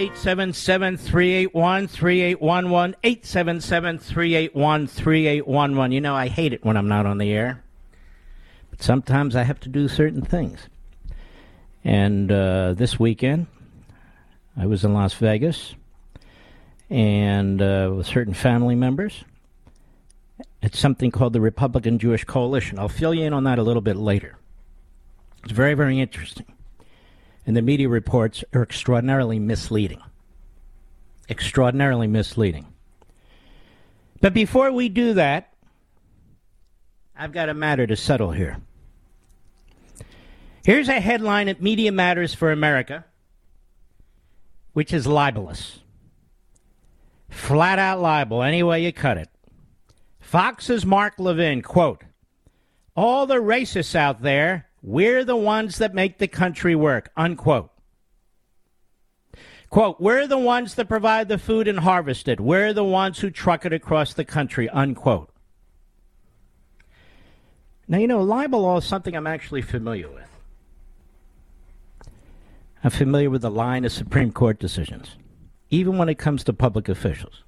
877 381 3811. 877 381 3811. You know, I hate it when I'm not on the air, but sometimes I have to do certain things. And uh, this weekend, I was in Las Vegas and uh, with certain family members. It's something called the Republican Jewish Coalition. I'll fill you in on that a little bit later. It's very, very interesting and the media reports are extraordinarily misleading. Extraordinarily misleading. But before we do that, I've got a matter to settle here. Here's a headline at Media Matters for America, which is libelous. Flat out libel, any way you cut it. Fox's Mark Levin, quote, All the racists out there we're the ones that make the country work, unquote. Quote, we're the ones that provide the food and harvest it. We're the ones who truck it across the country, unquote. Now, you know, libel law is something I'm actually familiar with. I'm familiar with the line of Supreme Court decisions, even when it comes to public officials.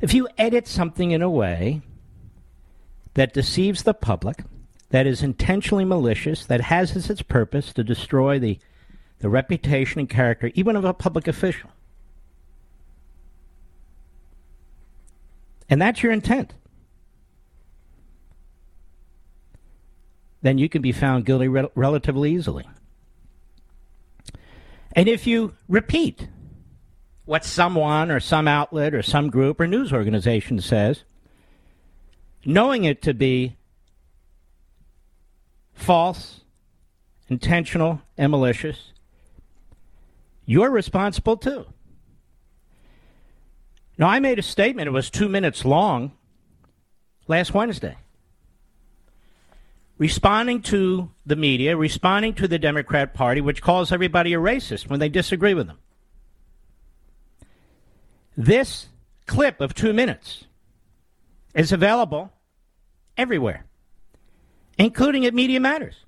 If you edit something in a way that deceives the public, that is intentionally malicious, that has as its purpose to destroy the, the reputation and character, even of a public official. And that's your intent. Then you can be found guilty re- relatively easily. And if you repeat what someone or some outlet or some group or news organization says, knowing it to be false, intentional, and malicious, you're responsible too. Now, I made a statement, it was two minutes long last Wednesday. Responding to the media, responding to the Democrat Party, which calls everybody a racist when they disagree with them. This clip of two minutes is available everywhere including at Media Matters.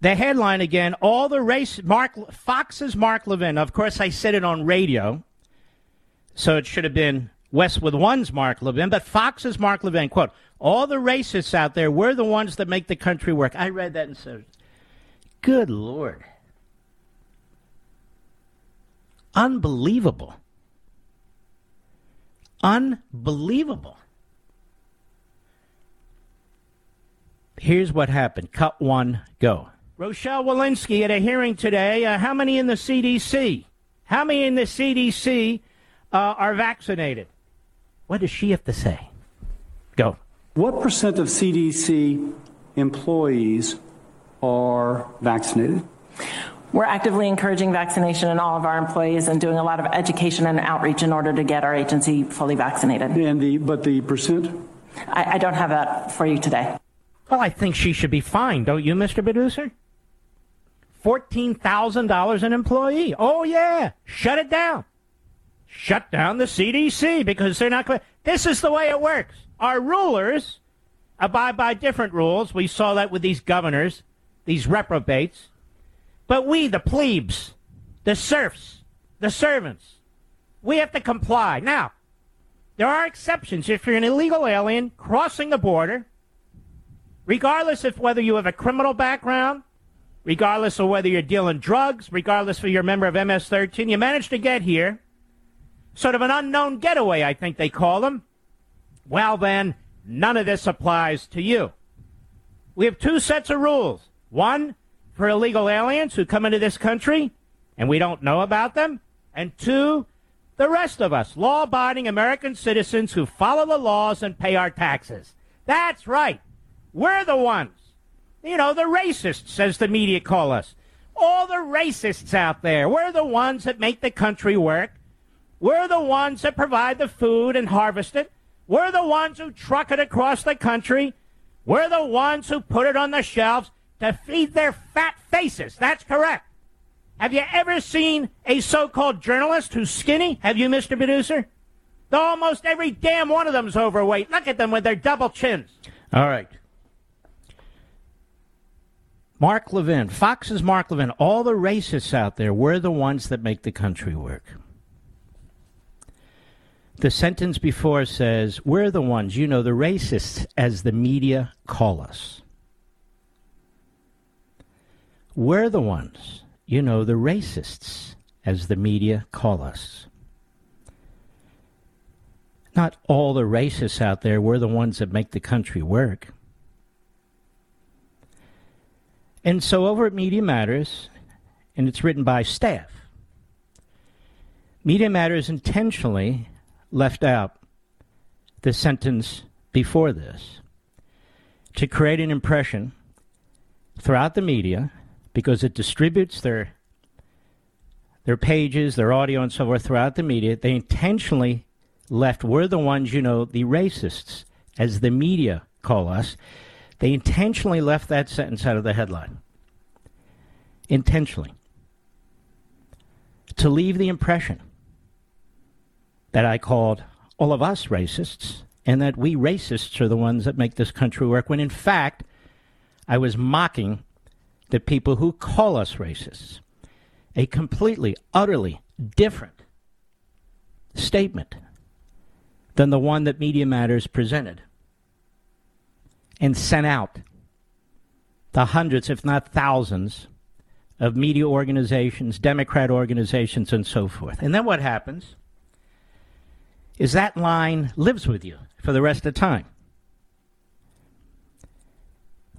The headline again: All the race. Mark Fox's Mark Levin. Of course, I said it on radio, so it should have been Westwood One's Mark Levin, but Fox's Mark Levin. Quote: All the racists out there, we're the ones that make the country work. I read that and said, "Good lord." Unbelievable. Unbelievable. Here's what happened. Cut one, go. Rochelle Walensky at a hearing today. Uh, how many in the CDC? How many in the CDC uh, are vaccinated? What does she have to say? Go. What percent of CDC employees are vaccinated? We're actively encouraging vaccination in all of our employees and doing a lot of education and outreach in order to get our agency fully vaccinated. And the but the percent? I, I don't have that for you today. Well, I think she should be fined, don't you, Mr. Producer? $14,000 an employee. Oh, yeah. Shut it down. Shut down the CDC because they're not This is the way it works. Our rulers abide by different rules. We saw that with these governors, these reprobates. But we, the plebes, the serfs, the servants, we have to comply. Now, there are exceptions. If you're an illegal alien crossing the border, regardless of whether you have a criminal background, regardless of whether you're dealing drugs, regardless of you're a member of MS 13, you manage to get here, sort of an unknown getaway, I think they call them. Well, then, none of this applies to you. We have two sets of rules. One, for illegal aliens who come into this country and we don't know about them. And two, the rest of us, law abiding American citizens who follow the laws and pay our taxes. That's right. We're the ones. You know, the racists, as the media call us. All the racists out there. We're the ones that make the country work. We're the ones that provide the food and harvest it. We're the ones who truck it across the country. We're the ones who put it on the shelves to feed their fat faces. That's correct. Have you ever seen a so called journalist who's skinny? Have you, Mr. Producer? Almost every damn one of them's overweight. Look at them with their double chins. All right. Mark Levin, Fox's Mark Levin, all the racists out there, we're the ones that make the country work. The sentence before says, We're the ones, you know, the racists, as the media call us. We're the ones, you know, the racists, as the media call us. Not all the racists out there, we're the ones that make the country work. And so over at Media Matters, and it's written by staff, Media Matters intentionally left out the sentence before this to create an impression throughout the media because it distributes their their pages, their audio, and so forth throughout the media. They intentionally left. We're the ones, you know, the racists, as the media call us. They intentionally left that sentence out of the headline. Intentionally. To leave the impression that I called all of us racists and that we racists are the ones that make this country work, when in fact, I was mocking the people who call us racists. A completely, utterly different statement than the one that Media Matters presented and sent out the hundreds, if not thousands, of media organizations, Democrat organizations, and so forth. And then what happens is that line lives with you for the rest of time.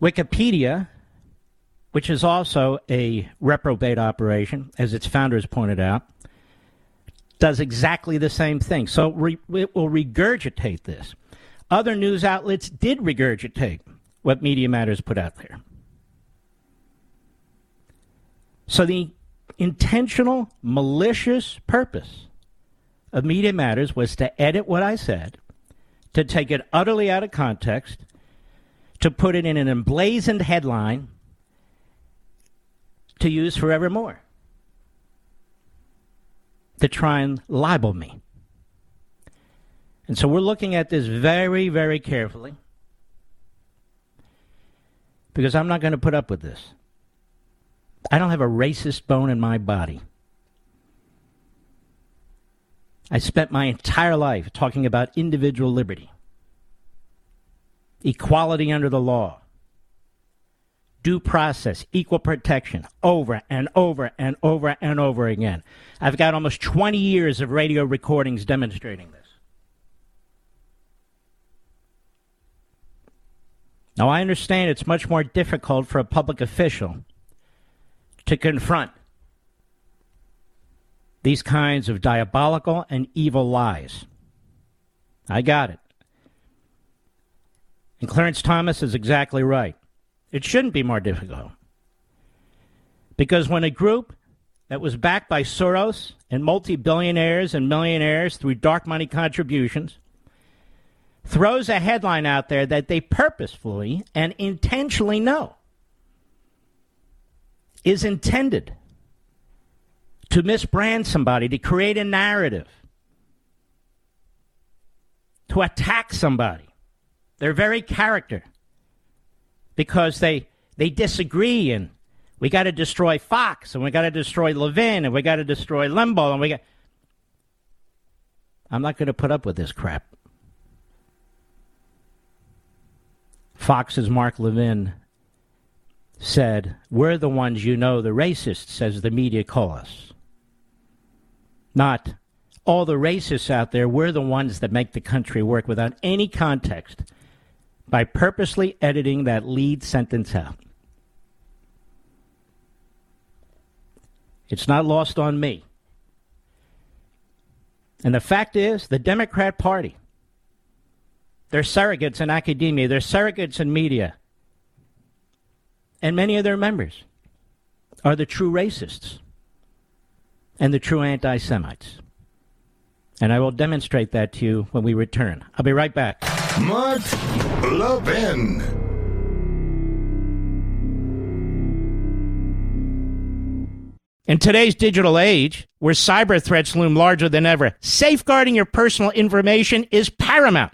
Wikipedia which is also a reprobate operation, as its founders pointed out, does exactly the same thing. So re- it will regurgitate this. Other news outlets did regurgitate what Media Matters put out there. So the intentional, malicious purpose of Media Matters was to edit what I said, to take it utterly out of context, to put it in an emblazoned headline to use forevermore to try and libel me. And so we're looking at this very, very carefully because I'm not going to put up with this. I don't have a racist bone in my body. I spent my entire life talking about individual liberty, equality under the law, due process, equal protection, over and over and over and over again. I've got almost 20 years of radio recordings demonstrating this. Now, I understand it's much more difficult for a public official to confront these kinds of diabolical and evil lies. I got it. And Clarence Thomas is exactly right. It shouldn't be more difficult. Because when a group that was backed by Soros and multi billionaires and millionaires through dark money contributions throws a headline out there that they purposefully and intentionally know is intended to misbrand somebody, to create a narrative, to attack somebody, their very character, because they they disagree and we got to destroy Fox and we got to destroy Levin and we got to destroy Limbaugh and we got. I'm not going to put up with this crap. Fox's Mark Levin said, We're the ones you know, the racists, as the media call us. Not all the racists out there, we're the ones that make the country work without any context by purposely editing that lead sentence out. It's not lost on me. And the fact is, the Democrat Party, they're surrogates in academia, they're surrogates in media, and many of their members are the true racists and the true anti Semites. And I will demonstrate that to you when we return. I'll be right back. Mark Levin. In today's digital age, where cyber threats loom larger than ever, safeguarding your personal information is paramount.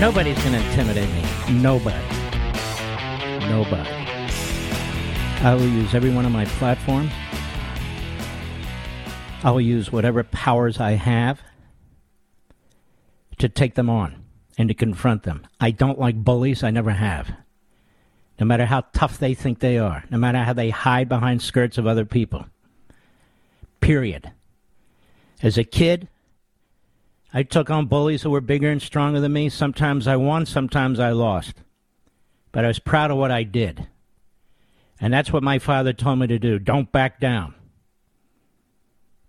Nobody's going to intimidate me. Nobody. Nobody. I will use every one of my platforms. I will use whatever powers I have to take them on and to confront them. I don't like bullies. I never have. No matter how tough they think they are, no matter how they hide behind skirts of other people. Period. As a kid, I took on bullies who were bigger and stronger than me. Sometimes I won, sometimes I lost. But I was proud of what I did. And that's what my father told me to do. Don't back down.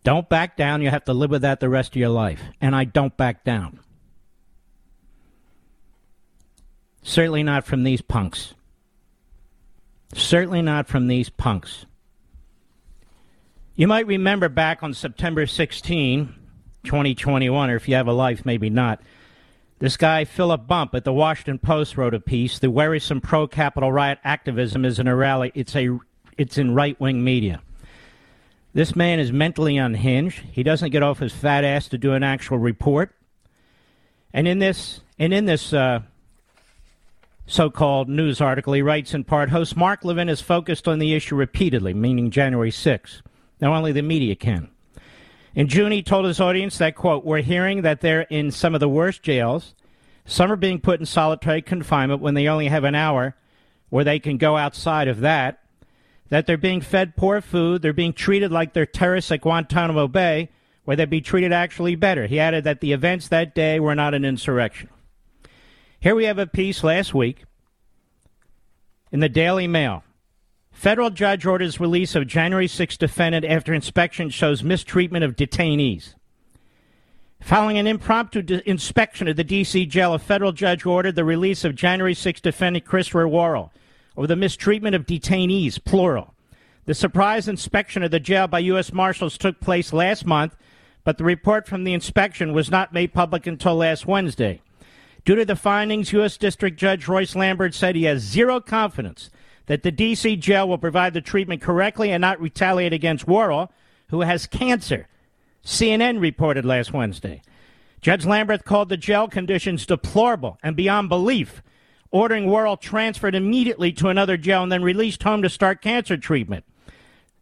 Don't back down. You have to live with that the rest of your life. And I don't back down. Certainly not from these punks. Certainly not from these punks. You might remember back on September 16, 2021, or if you have a life, maybe not. This guy, Philip Bump, at the Washington Post, wrote a piece. The worrisome pro-capital riot activism is in a rally. It's a, it's in right-wing media. This man is mentally unhinged. He doesn't get off his fat ass to do an actual report. And in this, and in this uh, so-called news article, he writes in part, host Mark Levin has focused on the issue repeatedly, meaning January 6th. Now only the media can. In June, he told his audience that, quote, we're hearing that they're in some of the worst jails. Some are being put in solitary confinement when they only have an hour where they can go outside of that. That they're being fed poor food. They're being treated like they're terrorists at Guantanamo Bay, where they'd be treated actually better. He added that the events that day were not an insurrection. Here we have a piece last week in the Daily Mail Federal judge orders release of January 6 defendant after inspection shows mistreatment of detainees. Following an impromptu de- inspection of the D.C. jail, a federal judge ordered the release of January 6 defendant Christopher Worrell over the mistreatment of detainees, plural. The surprise inspection of the jail by U.S. Marshals took place last month, but the report from the inspection was not made public until last Wednesday. Due to the findings, U.S. District Judge Royce Lamberth said he has zero confidence that the D.C. jail will provide the treatment correctly and not retaliate against Worrell, who has cancer. CNN reported last Wednesday. Judge Lamberth called the jail conditions deplorable and beyond belief, ordering Worrell transferred immediately to another jail and then released home to start cancer treatment.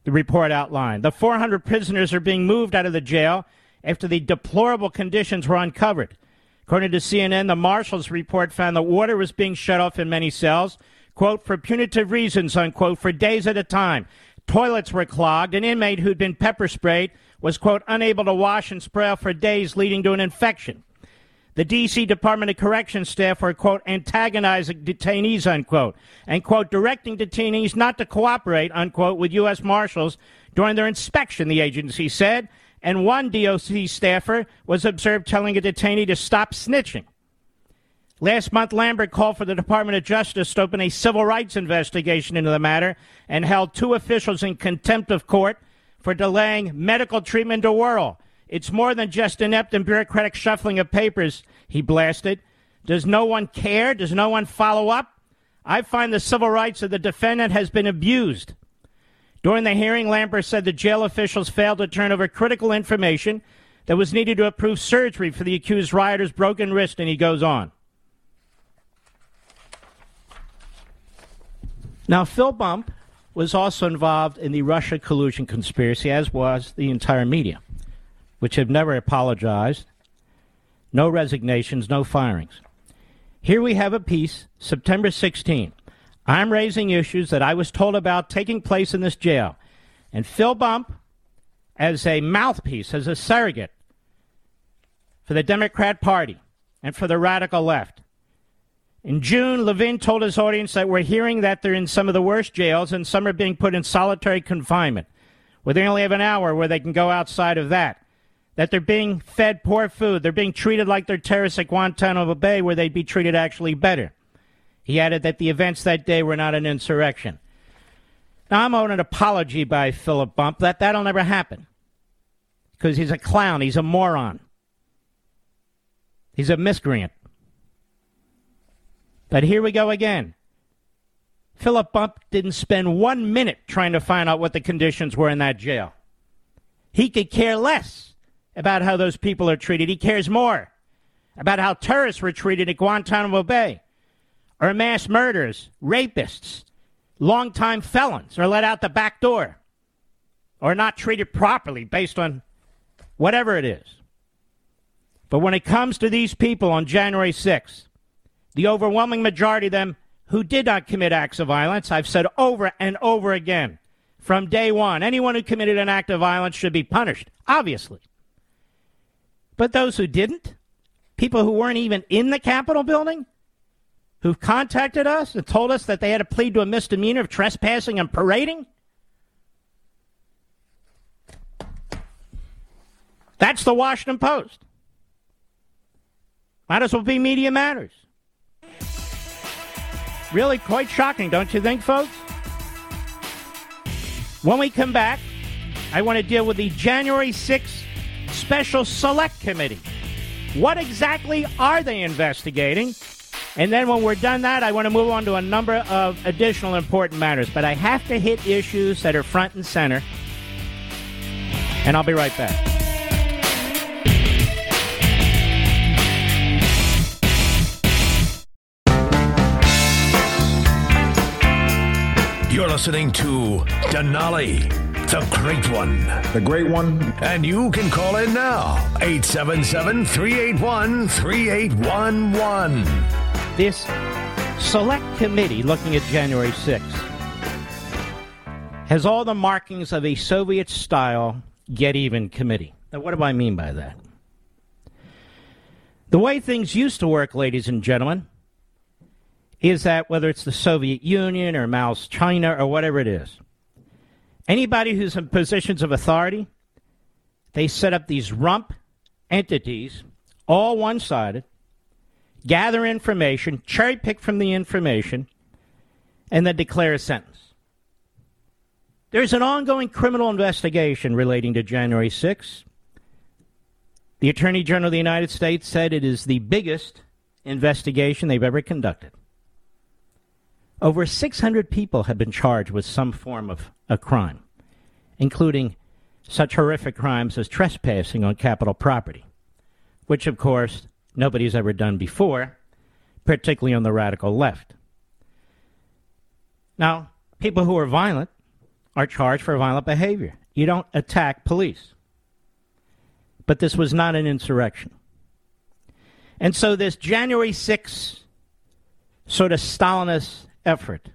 The report outlined the 400 prisoners are being moved out of the jail after the deplorable conditions were uncovered. According to CNN, the marshal's report found that water was being shut off in many cells, quote, for punitive reasons, unquote, for days at a time. Toilets were clogged. An inmate who'd been pepper sprayed was, quote, unable to wash and spray for days, leading to an infection. The D.C. Department of Corrections staff were, quote, antagonizing detainees, unquote, and, quote, directing detainees not to cooperate, unquote, with U.S. Marshals during their inspection, the agency said. And one DOC staffer was observed telling a detainee to stop snitching. Last month, Lamberth called for the Department of Justice to open a civil rights investigation into the matter and held two officials in contempt of court for delaying medical treatment to Worrell. It's more than just inept and bureaucratic shuffling of papers, he blasted. Does no one care? Does no one follow up? I find the civil rights of the defendant has been abused. During the hearing, Lamberth said the jail officials failed to turn over critical information that was needed to approve surgery for the accused rioter's broken wrist, and he goes on. Now, Phil Bump was also involved in the Russia collusion conspiracy, as was the entire media, which have never apologized. No resignations, no firings. Here we have a piece, September 16. I'm raising issues that I was told about taking place in this jail. And Phil Bump, as a mouthpiece, as a surrogate for the Democrat Party and for the radical left, in June, Levin told his audience that we're hearing that they're in some of the worst jails and some are being put in solitary confinement, where they only have an hour where they can go outside of that. That they're being fed poor food. They're being treated like they're terrorists at Guantanamo Bay, where they'd be treated actually better. He added that the events that day were not an insurrection. Now, I'm owed an apology by Philip Bump that that'll never happen. Because he's a clown. He's a moron. He's a miscreant. But here we go again. Philip Bump didn't spend one minute trying to find out what the conditions were in that jail. He could care less about how those people are treated. He cares more about how terrorists were treated at Guantanamo Bay, or mass murderers, rapists, longtime felons are let out the back door, or not treated properly based on whatever it is. But when it comes to these people on January 6th, the overwhelming majority of them who did not commit acts of violence, I've said over and over again from day one, anyone who committed an act of violence should be punished, obviously. But those who didn't, people who weren't even in the Capitol building, who contacted us and told us that they had to plead to a misdemeanor of trespassing and parading, that's the Washington Post. Might as well be Media Matters. Really quite shocking, don't you think, folks? When we come back, I want to deal with the January 6th Special Select Committee. What exactly are they investigating? And then when we're done that, I want to move on to a number of additional important matters. But I have to hit issues that are front and center. And I'll be right back. You're listening to Denali, the great one. The great one. And you can call in now, 877 381 3811. This select committee looking at January 6th has all the markings of a Soviet style get even committee. Now, what do I mean by that? The way things used to work, ladies and gentlemen, is that whether it's the Soviet Union or Mao's China or whatever it is, anybody who's in positions of authority, they set up these rump entities, all one sided, gather information, cherry pick from the information, and then declare a sentence. There's an ongoing criminal investigation relating to January 6th. The Attorney General of the United States said it is the biggest investigation they've ever conducted. Over 600 people have been charged with some form of a crime, including such horrific crimes as trespassing on Capitol property, which, of course, nobody's ever done before, particularly on the radical left. Now, people who are violent are charged for violent behavior. You don't attack police. But this was not an insurrection. And so, this January 6th sort of Stalinist effort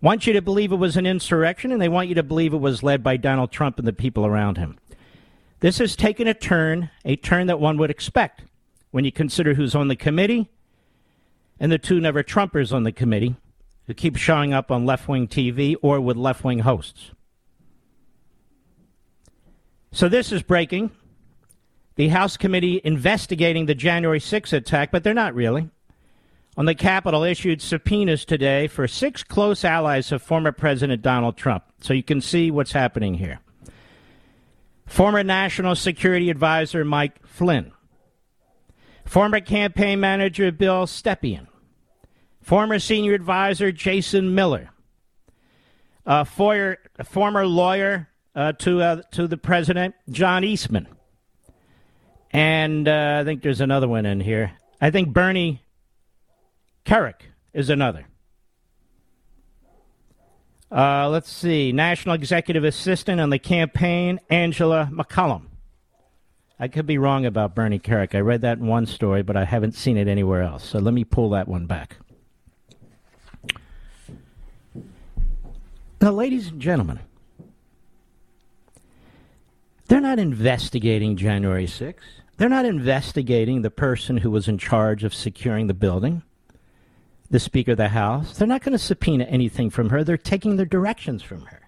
want you to believe it was an insurrection, and they want you to believe it was led by Donald Trump and the people around him. This has taken a turn, a turn that one would expect when you consider who's on the committee and the two never Trumpers on the committee who keep showing up on left wing TV or with left wing hosts. So this is breaking. The House committee investigating the January 6th attack, but they're not really. On the Capitol issued subpoenas today for six close allies of former President Donald Trump. So you can see what's happening here. Former National Security Advisor Mike Flynn. Former campaign manager Bill Stepien. Former senior advisor Jason Miller. For, former lawyer uh, to, uh, to the president, John Eastman. And uh, I think there's another one in here. I think Bernie Kerik is another. Uh, let's see. National Executive Assistant on the campaign, Angela McCallum. I could be wrong about Bernie Kerik. I read that in one story, but I haven't seen it anywhere else. So let me pull that one back. Now, ladies and gentlemen, they're not investigating January 6th. They're not investigating the person who was in charge of securing the building, the Speaker of the House. They're not going to subpoena anything from her. They're taking their directions from her.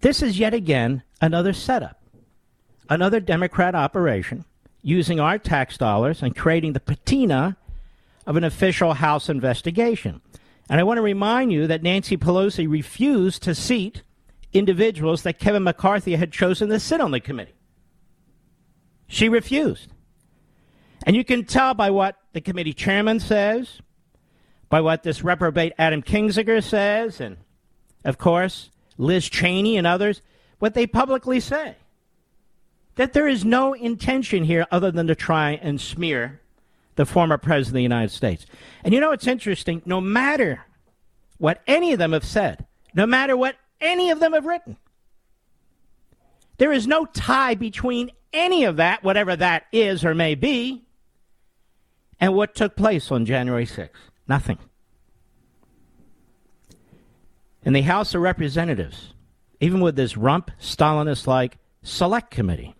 This is yet again another setup, another Democrat operation using our tax dollars and creating the patina of an official House investigation. And I want to remind you that Nancy Pelosi refused to seat individuals that Kevin McCarthy had chosen to sit on the committee. She refused. And you can tell by what the committee chairman says, by what this reprobate Adam Kinzinger says, and of course, Liz Cheney and others, what they publicly say. That there is no intention here other than to try and smear the former president of the United States. And you know what's interesting? No matter what any of them have said, no matter what any of them have written. There is no tie between any of that, whatever that is or may be, and what took place on January 6th. Nothing. In the House of Representatives, even with this rump Stalinist like select committee,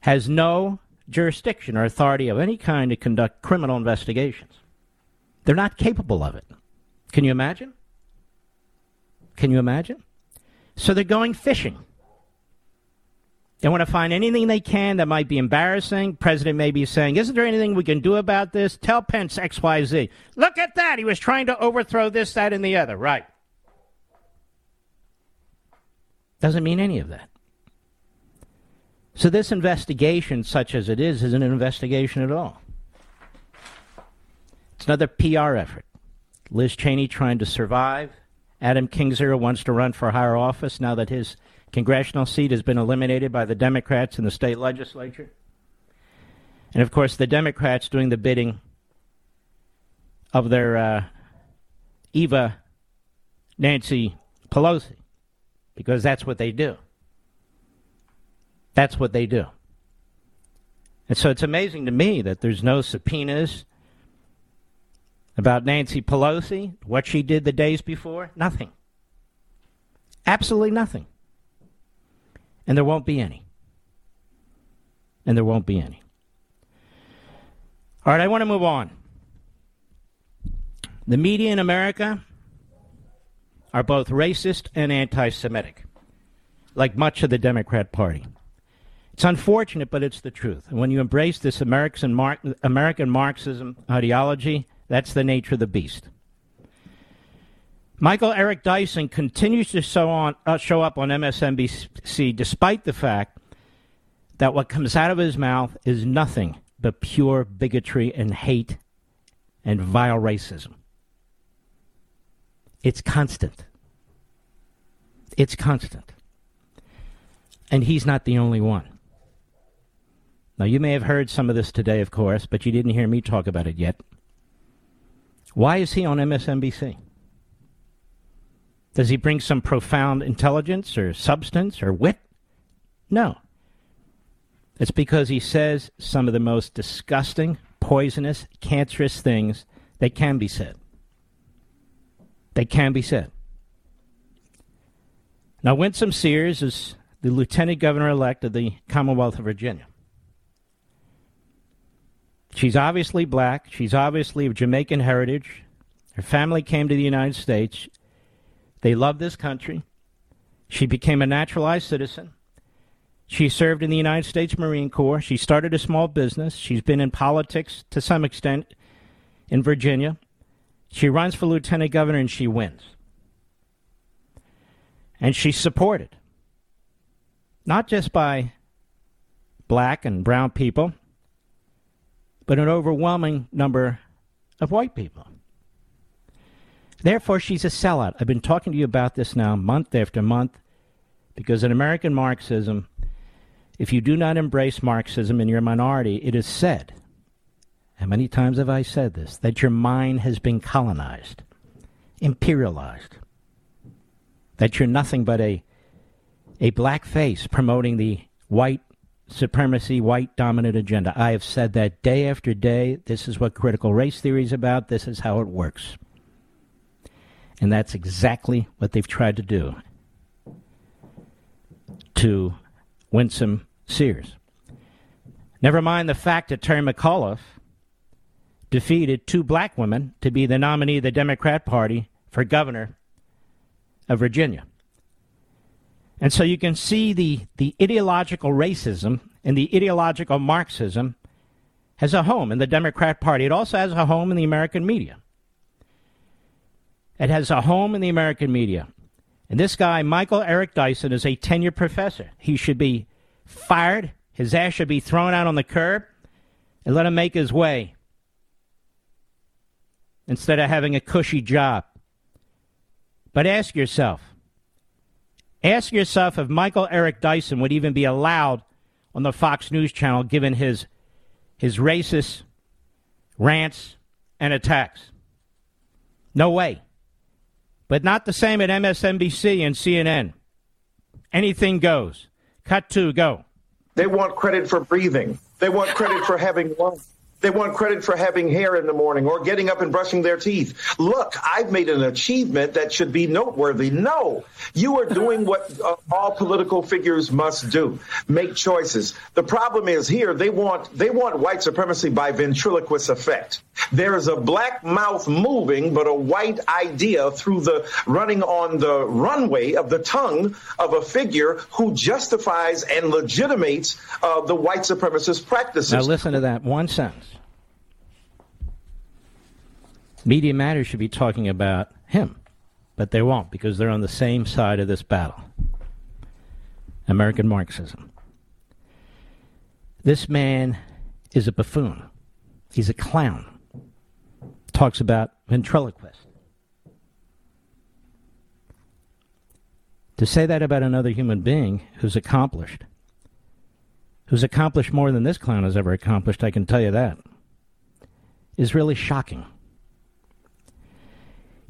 has no jurisdiction or authority of any kind to conduct criminal investigations. They're not capable of it. Can you imagine? Can you imagine? So they're going fishing. They want to find anything they can that might be embarrassing. President may be saying, Isn't there anything we can do about this? Tell Pence XYZ. Look at that. He was trying to overthrow this, that, and the other. Right. Doesn't mean any of that. So this investigation, such as it is, isn't an investigation at all. It's another PR effort. Liz Cheney trying to survive Adam Kinzinger wants to run for higher office now that his congressional seat has been eliminated by the Democrats in the state legislature. And of course, the Democrats doing the bidding of their uh, Eva Nancy Pelosi, because that's what they do. That's what they do. And so it's amazing to me that there's no subpoenas about Nancy Pelosi, what she did the days before? Nothing. Absolutely nothing. And there won't be any. And there won't be any. All right, I want to move on. The media in America are both racist and anti Semitic, like much of the Democrat Party. It's unfortunate, but it's the truth. And when you embrace this American, Mar- American Marxism ideology, that's the nature of the beast. Michael Eric Dyson continues to show, on, uh, show up on MSNBC despite the fact that what comes out of his mouth is nothing but pure bigotry and hate and vile racism. It's constant. It's constant. And he's not the only one. Now, you may have heard some of this today, of course, but you didn't hear me talk about it yet. Why is he on MSNBC? Does he bring some profound intelligence or substance or wit? No. It's because he says some of the most disgusting, poisonous, cancerous things that can be said. They can be said. Now, Winsome Sears is the lieutenant governor elect of the Commonwealth of Virginia. She's obviously black. She's obviously of Jamaican heritage. Her family came to the United States. They love this country. She became a naturalized citizen. She served in the United States Marine Corps. She started a small business. She's been in politics to some extent in Virginia. She runs for lieutenant governor and she wins. And she's supported not just by black and brown people, but an overwhelming number of white people. Therefore, she's a sellout. I've been talking to you about this now month after month because in American Marxism, if you do not embrace Marxism in your minority, it is said, how many times have I said this, that your mind has been colonized, imperialized, that you're nothing but a, a black face promoting the white supremacy, white dominant agenda. I have said that day after day. This is what critical race theory is about. This is how it works. And that's exactly what they've tried to do to Winsome Sears. Never mind the fact that Terry McAuliffe defeated two black women to be the nominee of the Democrat Party for governor of Virginia. And so you can see the, the ideological racism and the ideological Marxism has a home in the Democrat Party. It also has a home in the American media. It has a home in the American media. And this guy, Michael Eric Dyson, is a tenured professor. He should be fired. His ass should be thrown out on the curb and let him make his way instead of having a cushy job. But ask yourself ask yourself if Michael Eric Dyson would even be allowed on the Fox News channel given his, his racist rants and attacks. No way but not the same at MSNBC and CNN. Anything goes. Cut to go. They want credit for breathing. They want credit for having lungs. They want credit for having hair in the morning or getting up and brushing their teeth. Look, I've made an achievement that should be noteworthy. No, you are doing what uh, all political figures must do: make choices. The problem is here they want they want white supremacy by ventriloquist effect. There is a black mouth moving, but a white idea through the running on the runway of the tongue of a figure who justifies and legitimates uh, the white supremacist practices. Now listen to that one sentence. Media Matters should be talking about him, but they won't because they're on the same side of this battle American Marxism. This man is a buffoon, he's a clown. Talks about ventriloquist. To say that about another human being who's accomplished, who's accomplished more than this clown has ever accomplished, I can tell you that, is really shocking.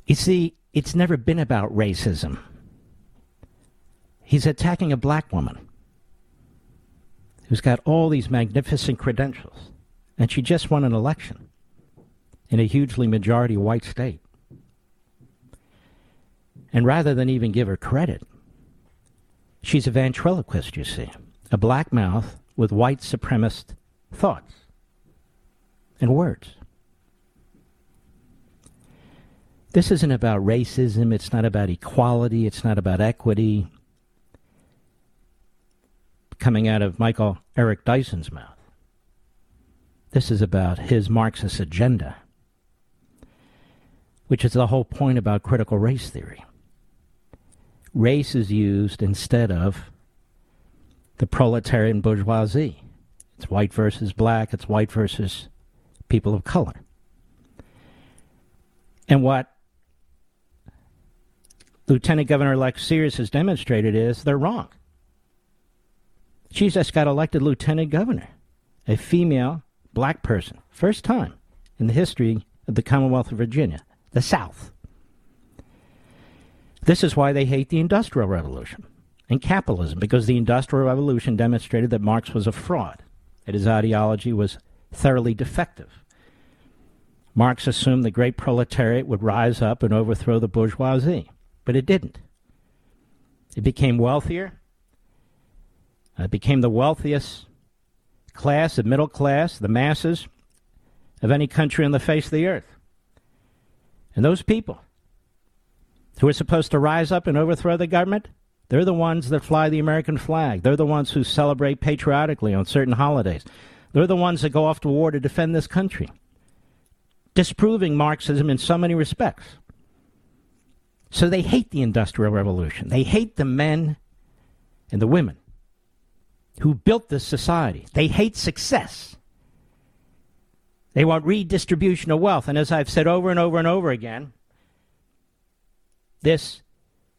You see, it's never been about racism. He's attacking a black woman who's got all these magnificent credentials, and she just won an election in a hugely majority white state. And rather than even give her credit, she's a ventriloquist, you see, a black mouth with white supremacist thoughts and words. This isn't about racism. It's not about equality. It's not about equity. Coming out of Michael Eric Dyson's mouth. This is about his Marxist agenda, which is the whole point about critical race theory. Race is used instead of the proletarian bourgeoisie. It's white versus black, it's white versus people of color. And what Lieutenant Governor elect Sears has demonstrated is they're wrong. She just got elected lieutenant governor. a female black person. First time in the history of the Commonwealth of Virginia, the South. This is why they hate the Industrial Revolution and capitalism, because the Industrial Revolution demonstrated that Marx was a fraud, that his ideology was thoroughly defective. Marx assumed the great proletariat would rise up and overthrow the bourgeoisie, but it didn't. It became wealthier. Uh, it became the wealthiest class, the middle class, the masses of any country on the face of the earth. And those people who are supposed to rise up and overthrow the government, they're the ones that fly the American flag. They're the ones who celebrate patriotically on certain holidays. They're the ones that go off to war to defend this country, disproving Marxism in so many respects. So they hate the Industrial Revolution. They hate the men and the women who built this society. They hate success. They want redistribution of wealth. And as I've said over and over and over again, this,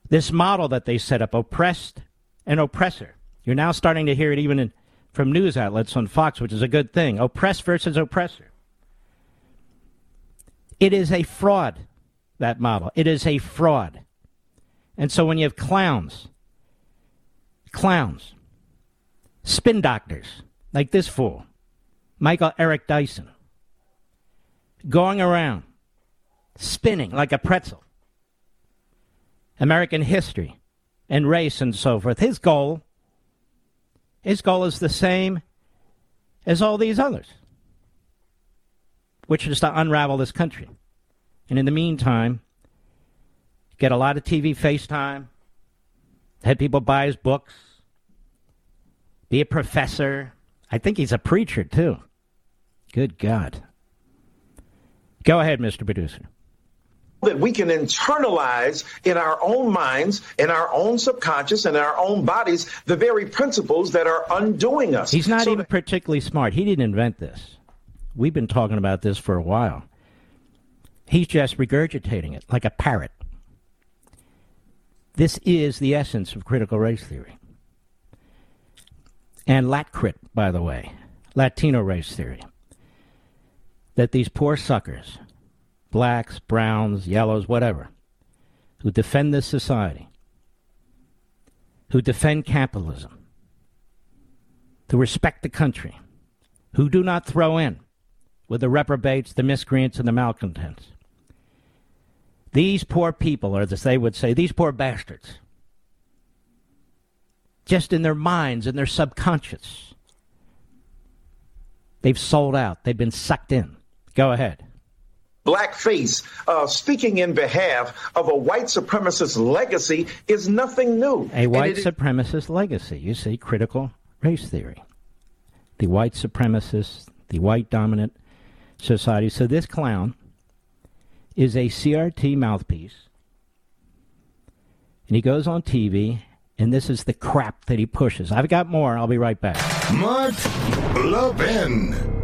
this model that they set up, oppressed and oppressor, you're now starting to hear it even in, from news outlets on Fox, which is a good thing. Oppressed versus oppressor. It is a fraud, that model. It is a fraud. And so when you have clowns, clowns, spin doctors like this fool, Michael Eric Dyson, going around spinning like a pretzel, American history and race and so forth. His goal, his goal is the same as all these others, which is to unravel this country. And in the meantime, get a lot of TV FaceTime, have people buy his books, be a professor. I think he's a preacher, too. Good God. Go ahead, Mr. Producer that we can internalize in our own minds, in our own subconscious, in our own bodies, the very principles that are undoing us. He's not so even that- particularly smart. He didn't invent this. We've been talking about this for a while. He's just regurgitating it like a parrot. This is the essence of critical race theory. And LatCrit, by the way, Latino race theory. That these poor suckers blacks, browns, yellows, whatever, who defend this society, who defend capitalism, who respect the country, who do not throw in with the reprobates, the miscreants, and the malcontents. These poor people, or as they would say, these poor bastards, just in their minds, in their subconscious, they've sold out. They've been sucked in. Go ahead blackface, uh, speaking in behalf of a white supremacist legacy is nothing new. A white supremacist legacy. You see, critical race theory. The white supremacist, the white dominant society. So this clown is a CRT mouthpiece. And he goes on TV, and this is the crap that he pushes. I've got more. I'll be right back. Mark Levin.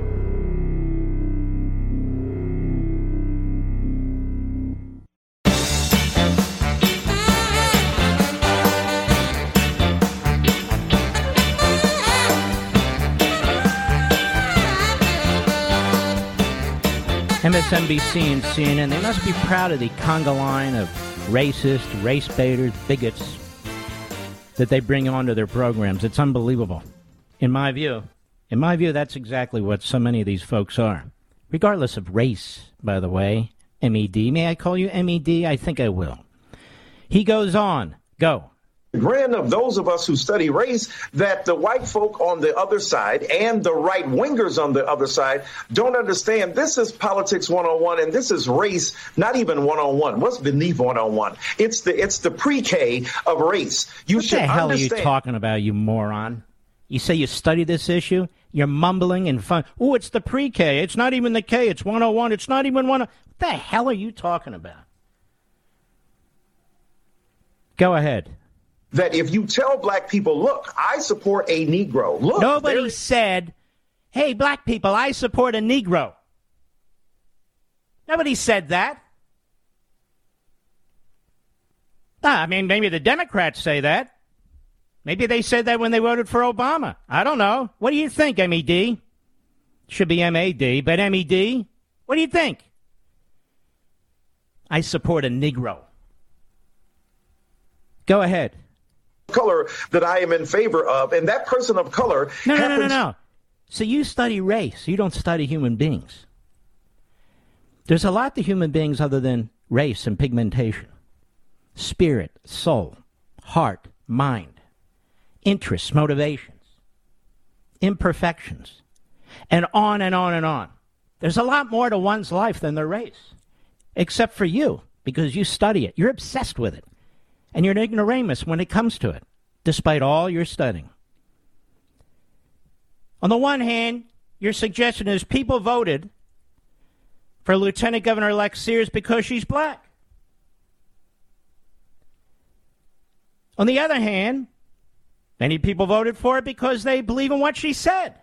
MSNBC and CNN, they must be proud of the conga line of racist, race baiters, bigots that they bring onto their programs. It's unbelievable. In my view, in my view, that's exactly what so many of these folks are. Regardless of race, by the way. MED. May I call you MED? I think I will. He goes on. Go grin of those of us who study race that the white folk on the other side and the right wingers on the other side don't understand this is politics 101 and this is race not even 101 what's beneath 101 it's the it's the pre-k of race. You what should the hell understand. are you talking about you moron? You say you study this issue you're mumbling and fun. Oh it's the pre-k. It's not even the k it's 101 it's not even one what the hell are you talking about? Go ahead that if you tell black people, look, I support a Negro. Look, nobody said, hey, black people, I support a Negro. Nobody said that. I mean, maybe the Democrats say that. Maybe they said that when they voted for Obama. I don't know. What do you think, MED? Should be MAD, but MED? What do you think? I support a Negro. Go ahead. Color that I am in favor of, and that person of color. No, no, happens- no, no, no. So you study race. You don't study human beings. There's a lot to human beings other than race and pigmentation spirit, soul, heart, mind, interests, motivations, imperfections, and on and on and on. There's a lot more to one's life than their race, except for you, because you study it. You're obsessed with it. And you're an ignoramus when it comes to it, despite all your studying. On the one hand, your suggestion is people voted for Lieutenant Governor elect Sears because she's black. On the other hand, many people voted for it because they believe in what she said.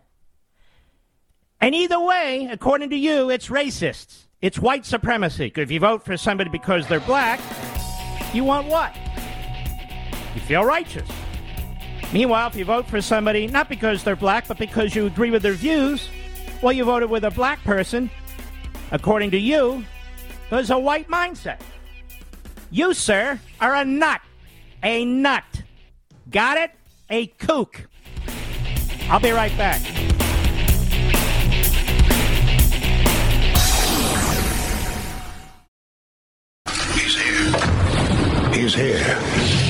And either way, according to you, it's racist. It's white supremacy. If you vote for somebody because they're black, you want what? You feel righteous. Meanwhile, if you vote for somebody not because they're black, but because you agree with their views, well, you voted with a black person, according to you, there's a white mindset. You, sir, are a nut. A nut. Got it? A kook. I'll be right back. He's here. He's here.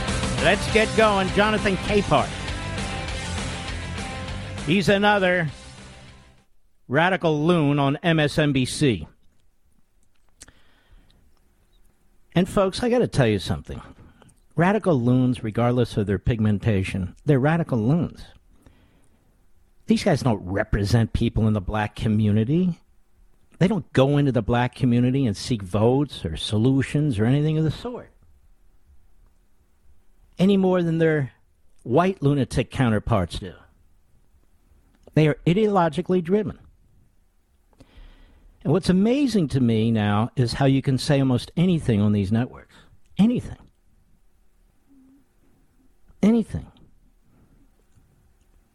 Let's get going. Jonathan Capehart. He's another radical loon on MSNBC. And folks, I got to tell you something. Radical loons, regardless of their pigmentation, they're radical loons. These guys don't represent people in the black community. They don't go into the black community and seek votes or solutions or anything of the sort. Any more than their white lunatic counterparts do. They are ideologically driven. And what's amazing to me now is how you can say almost anything on these networks. Anything. Anything.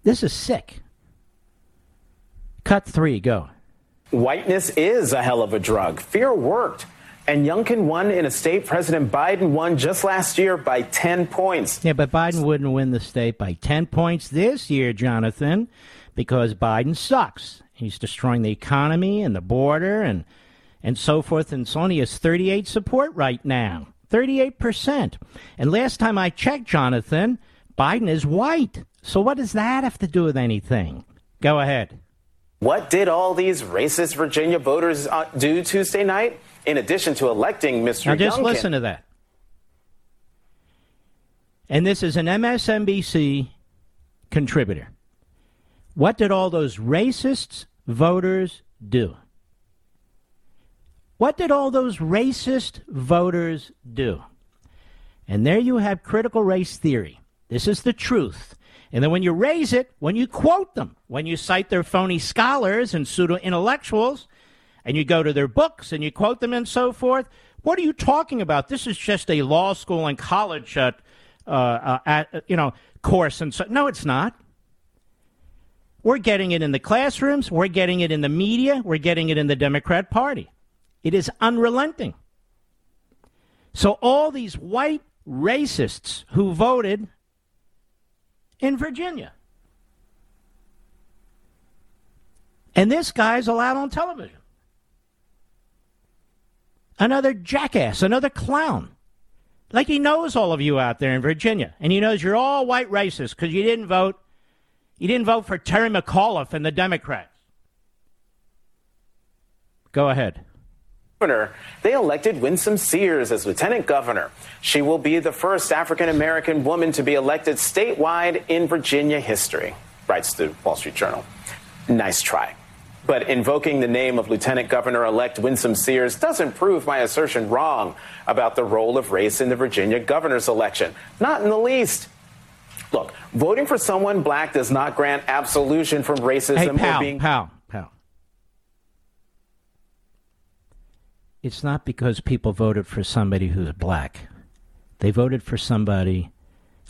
This is sick. Cut three, go. Whiteness is a hell of a drug. Fear worked. And Youngkin won in a state President Biden won just last year by 10 points. Yeah, but Biden wouldn't win the state by 10 points this year, Jonathan, because Biden sucks. He's destroying the economy and the border and, and so forth and so on. He has 38 support right now. 38%. And last time I checked, Jonathan, Biden is white. So what does that have to do with anything? Go ahead. What did all these racist Virginia voters uh, do Tuesday night? In addition to electing Mr. Now just Youngkin, listen to that. And this is an MSNBC contributor. What did all those racist voters do? What did all those racist voters do? And there you have critical race theory. This is the truth. And then when you raise it, when you quote them, when you cite their phony scholars and pseudo intellectuals, and you go to their books and you quote them and so forth, what are you talking about? This is just a law school and college, uh, uh, uh, you know, course. And so, no, it's not. We're getting it in the classrooms. We're getting it in the media. We're getting it in the Democrat Party. It is unrelenting. So all these white racists who voted in Virginia. And this guy's allowed on television. Another jackass, another clown. Like he knows all of you out there in Virginia. And he knows you're all white racists because you didn't vote. You didn't vote for Terry McAuliffe and the Democrats. Go ahead. governor, they elected Winsome Sears as lieutenant governor. She will be the first African American woman to be elected statewide in Virginia history, writes the Wall Street Journal. Nice try. But invoking the name of Lieutenant Governor elect Winsome Sears doesn't prove my assertion wrong about the role of race in the Virginia governor's election. Not in the least. Look, voting for someone black does not grant absolution from racism hey, or pal, being. pal, pal. It's not because people voted for somebody who's black. They voted for somebody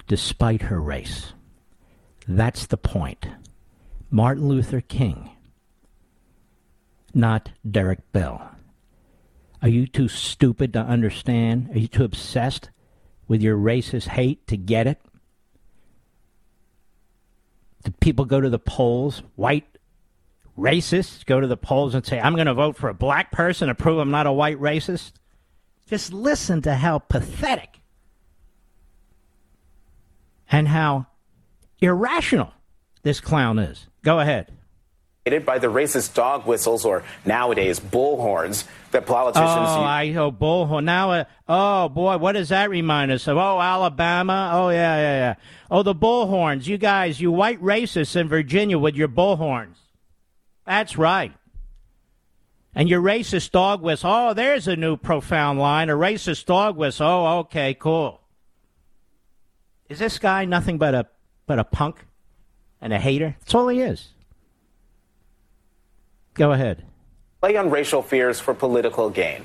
despite her race. That's the point. Martin Luther King, not Derek Bell. Are you too stupid to understand? Are you too obsessed with your racist hate to get it? Do people go to the polls, white racists go to the polls and say, I'm going to vote for a black person to prove I'm not a white racist? Just listen to how pathetic and how irrational this clown is. Go ahead. By the racist dog whistles or nowadays bullhorns that politicians Oh, use. I oh bullhorn. Now, uh, oh boy, what does that remind us of? Oh, Alabama. Oh yeah, yeah, yeah. Oh, the bullhorns. You guys, you white racists in Virginia with your bullhorns. That's right. And your racist dog whistle. Oh, there's a new profound line. A racist dog whistle. Oh, okay, cool. Is this guy nothing but a but a punk and a hater? That's all he is. Go ahead. play on racial fears for political gain.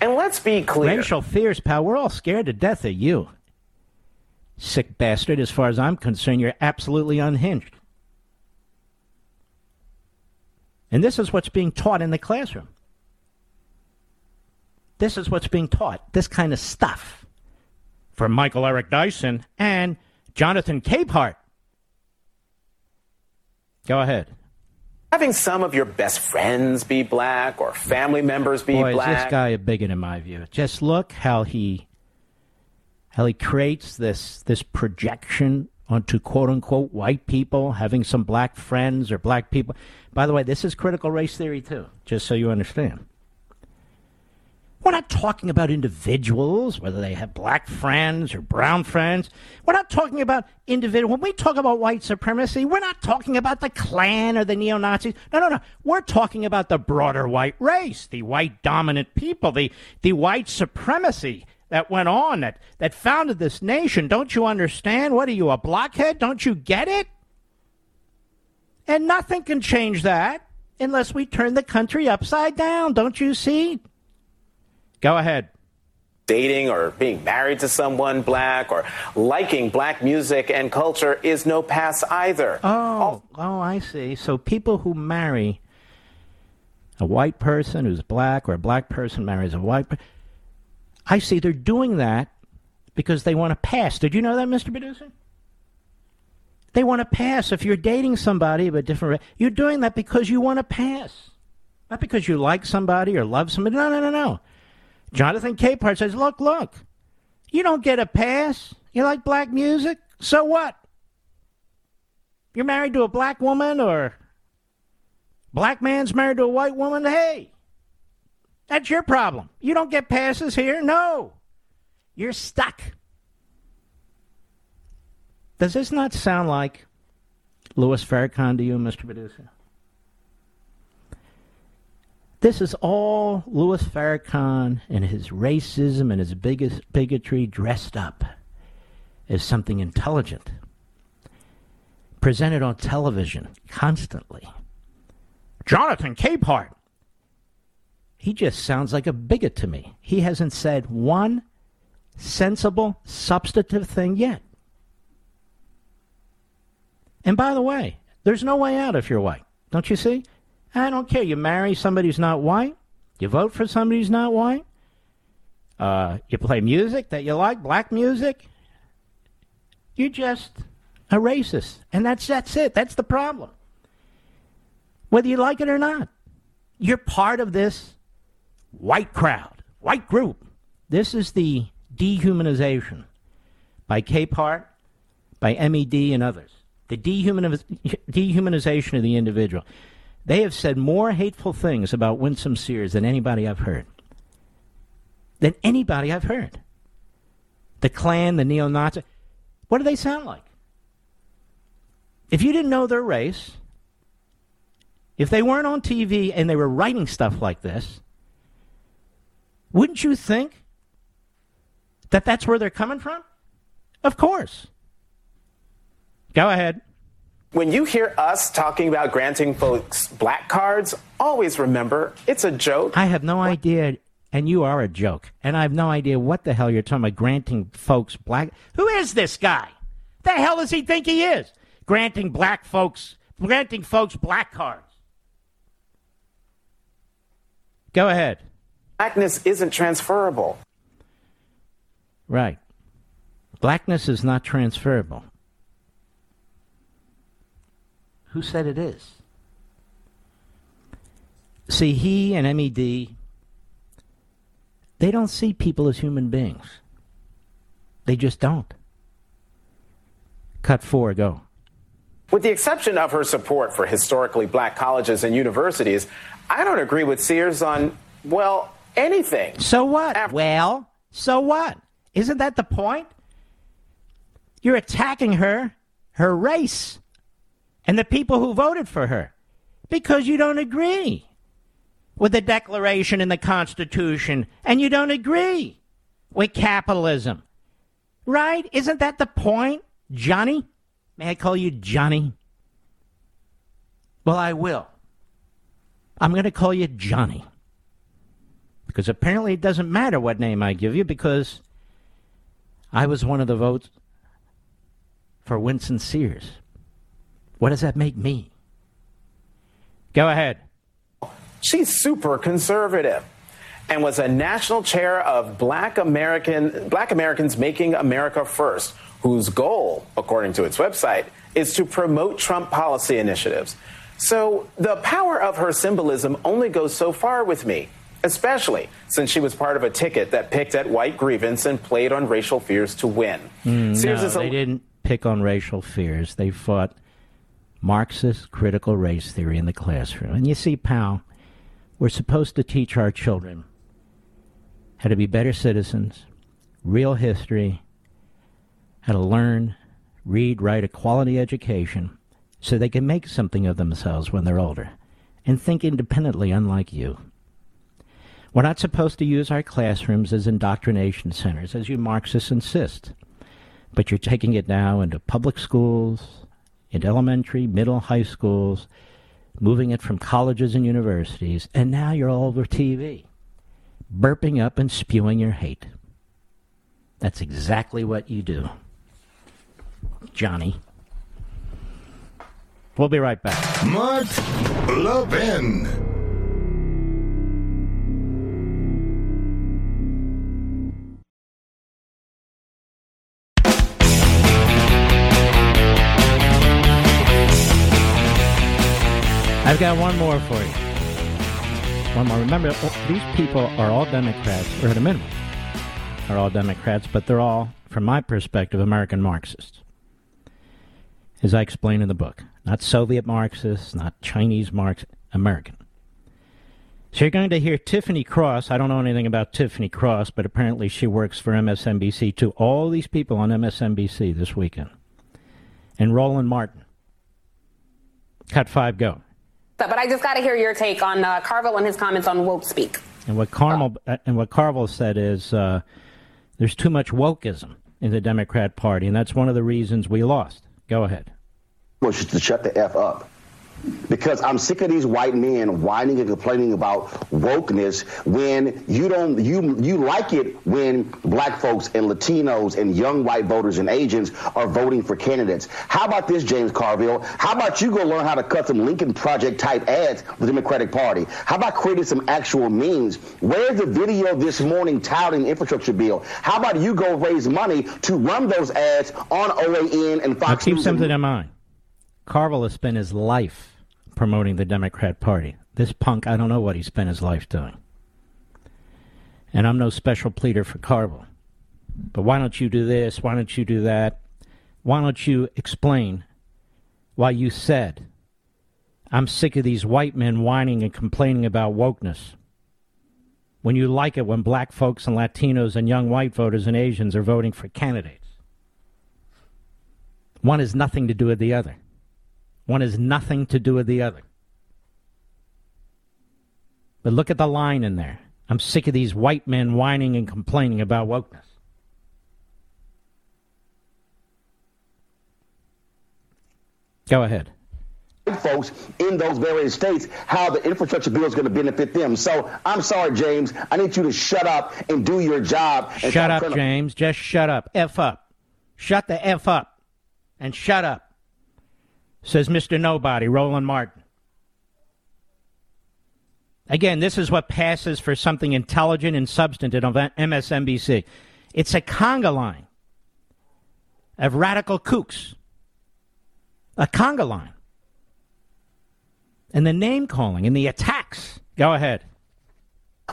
And let's be clear. Racial fears, pal. We're all scared to death of you. Sick bastard. As far as I'm concerned, you're absolutely unhinged. And this is what's being taught in the classroom. This is what's being taught. This kind of stuff. From Michael Eric Dyson and Jonathan Capehart. Go ahead. Having some of your best friends be black or family members be Boy, black. is this guy a bigot in my view. Just look how he how he creates this this projection onto quote unquote white people having some black friends or black people. By the way, this is critical race theory too, just so you understand. We're not talking about individuals, whether they have black friends or brown friends. We're not talking about individual. When we talk about white supremacy, we're not talking about the Klan or the neo Nazis. No, no, no. We're talking about the broader white race, the white dominant people, the, the white supremacy that went on, that, that founded this nation. Don't you understand? What are you, a blockhead? Don't you get it? And nothing can change that unless we turn the country upside down. Don't you see? Go ahead. dating or being married to someone black or liking black music and culture is no pass either. Oh, oh, I see. So people who marry a white person who's black or a black person marries a white person, I see they're doing that because they want to pass. Did you know that, Mr. Producer? They want to pass. If you're dating somebody of a different race, you're doing that because you want to pass. Not because you like somebody or love somebody. No, no, no, no. Jonathan Capehart says, look, look, you don't get a pass. You like black music? So what? You're married to a black woman or black man's married to a white woman? Hey, that's your problem. You don't get passes here? No. You're stuck. Does this not sound like Louis Farrakhan to you, Mr. Producer? This is all Louis Farrakhan and his racism and his biggest bigotry dressed up as something intelligent, presented on television constantly. Jonathan Capehart. He just sounds like a bigot to me. He hasn't said one sensible, substantive thing yet. And by the way, there's no way out if you're white. Don't you see? I don't care. You marry somebody who's not white. You vote for somebody who's not white. Uh, you play music that you like, black music. You're just a racist, and that's that's it. That's the problem. Whether you like it or not, you're part of this white crowd, white group. This is the dehumanization by Capehart, by MED, and others. The dehumaniz- dehumanization of the individual. They have said more hateful things about Winsome Sears than anybody I've heard. Than anybody I've heard. The Klan, the neo Nazi. What do they sound like? If you didn't know their race, if they weren't on TV and they were writing stuff like this, wouldn't you think that that's where they're coming from? Of course. Go ahead. When you hear us talking about granting folks black cards, always remember it's a joke. I have no idea, and you are a joke. And I have no idea what the hell you're talking about granting folks black. Who is this guy? The hell does he think he is? Granting black folks, granting folks black cards. Go ahead. Blackness isn't transferable. Right. Blackness is not transferable. Who said it is? See, he and MED, they don't see people as human beings. They just don't. Cut four, go. With the exception of her support for historically black colleges and universities, I don't agree with Sears on, well, anything. So what? well, so what? Isn't that the point? You're attacking her, her race, and the people who voted for her because you don't agree with the Declaration and the Constitution and you don't agree with capitalism. Right? Isn't that the point, Johnny? May I call you Johnny? Well, I will. I'm going to call you Johnny. Because apparently it doesn't matter what name I give you because I was one of the votes for Winsome Sears. What does that make me? Go ahead. She's super conservative and was a national chair of Black American Black Americans Making America First, whose goal, according to its website, is to promote Trump policy initiatives. So the power of her symbolism only goes so far with me, especially since she was part of a ticket that picked at white grievance and played on racial fears to win. Mm, no, they didn't pick on racial fears. They fought Marxist critical race theory in the classroom. And you see, pal, we're supposed to teach our children how to be better citizens, real history, how to learn, read, write a quality education so they can make something of themselves when they're older and think independently, unlike you. We're not supposed to use our classrooms as indoctrination centers, as you Marxists insist. But you're taking it now into public schools, into elementary, middle, high schools, moving it from colleges and universities, and now you're all over TV, burping up and spewing your hate. That's exactly what you do, Johnny. We'll be right back. Mark Levin. I've got one more for you. One more. Remember, oh, these people are all Democrats, or at a minimum, are all Democrats, but they're all, from my perspective, American Marxists. As I explain in the book. Not Soviet Marxists, not Chinese Marxists, American. So you're going to hear Tiffany Cross. I don't know anything about Tiffany Cross, but apparently she works for MSNBC too. All these people on MSNBC this weekend. And Roland Martin. Cut five, go. But I just got to hear your take on uh, Carville and his comments on woke speak. And what Carmel uh, and what Carville said is uh, there's too much wokeism in the Democrat Party, and that's one of the reasons we lost. Go ahead. Bush to shut the f up because I'm sick of these white men whining and complaining about wokeness when you don't you you like it when black folks and Latinos and young white voters and Asians are voting for candidates. How about this, James Carville? How about you go learn how to cut some Lincoln Project type ads for the Democratic Party? How about creating some actual means? Where's the video this morning touting infrastructure bill? How about you go raise money to run those ads on OAN and Fox Now keep News? something in mind. Carville has spent his life promoting the Democrat Party. This punk, I don't know what he spent his life doing. And I'm no special pleader for Carville. But why don't you do this? Why don't you do that? Why don't you explain why you said, I'm sick of these white men whining and complaining about wokeness? When you like it when black folks and Latinos and young white voters and Asians are voting for candidates. One has nothing to do with the other. One has nothing to do with the other. But look at the line in there. I'm sick of these white men whining and complaining about wokeness. Go ahead folks in those various states how the infrastructure bill is going to benefit them. So I'm sorry, James. I need you to shut up and do your job. Shut up, James. Just shut up. F up. Shut the F up. And shut up. Says Mr. Nobody, Roland Martin. Again, this is what passes for something intelligent and substantive on MSNBC. It's a conga line of radical kooks. A conga line. And the name calling and the attacks. Go ahead.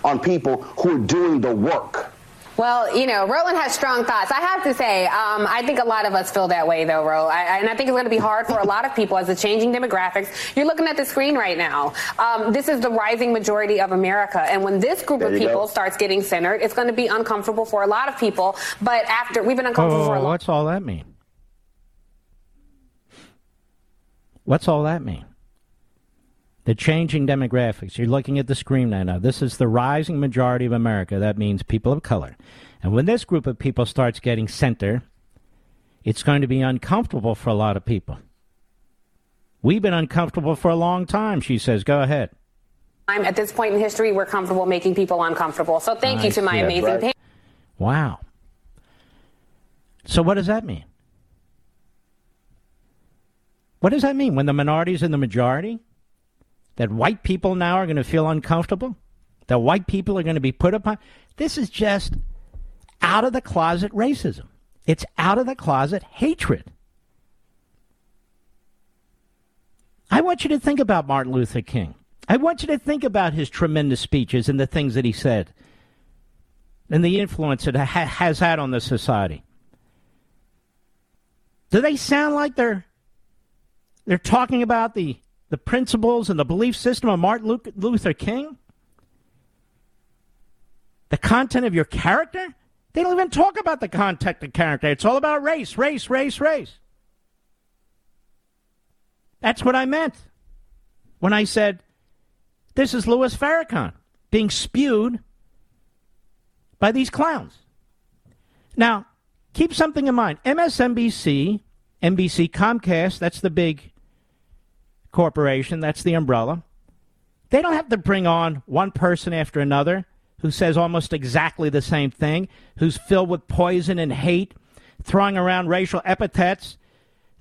On people who are doing the work. Well, you know, Roland has strong thoughts. I have to say, um, I think a lot of us feel that way, though, Ro. I, and I think it's going to be hard for a lot of people as the changing demographics. You're looking at the screen right now. Um, this is the rising majority of America, and when this group of people go. starts getting centered, it's going to be uncomfortable for a lot of people. But after we've been uncomfortable oh, for a long. What's all that mean? What's all that mean? The changing demographics. You're looking at the screen right now. This is the rising majority of America. That means people of color. And when this group of people starts getting center, it's going to be uncomfortable for a lot of people. We've been uncomfortable for a long time, she says. Go ahead. I'm at this point in history, we're comfortable making people uncomfortable. So thank you to my amazing right. Wow. So what does that mean? What does that mean? When the minority is in the majority? That white people now are going to feel uncomfortable, that white people are going to be put upon. This is just out of the closet racism. It's out of the closet hatred. I want you to think about Martin Luther King. I want you to think about his tremendous speeches and the things that he said and the influence it ha- has had on the society. Do they sound like they're they're talking about the the principles and the belief system of Martin Luther King? The content of your character? They don't even talk about the content of character. It's all about race, race, race, race. That's what I meant when I said this is Louis Farrakhan being spewed by these clowns. Now, keep something in mind. MSNBC, NBC, Comcast, that's the big corporation, that's the umbrella. They don't have to bring on one person after another who says almost exactly the same thing, who's filled with poison and hate, throwing around racial epithets,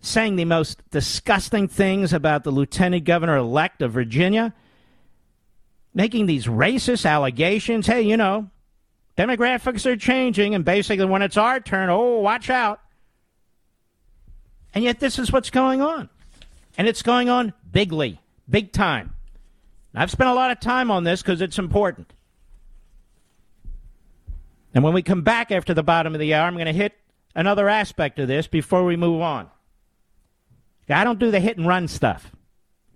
saying the most disgusting things about the lieutenant governor elect of Virginia, making these racist allegations. Hey, you know, demographics are changing, and basically when it's our turn, oh, watch out. And yet, this is what's going on. And it's going on bigly, big time. I've spent a lot of time on this because it's important. And when we come back after the bottom of the hour, I'm going to hit another aspect of this before we move on. I don't do the hit and run stuff.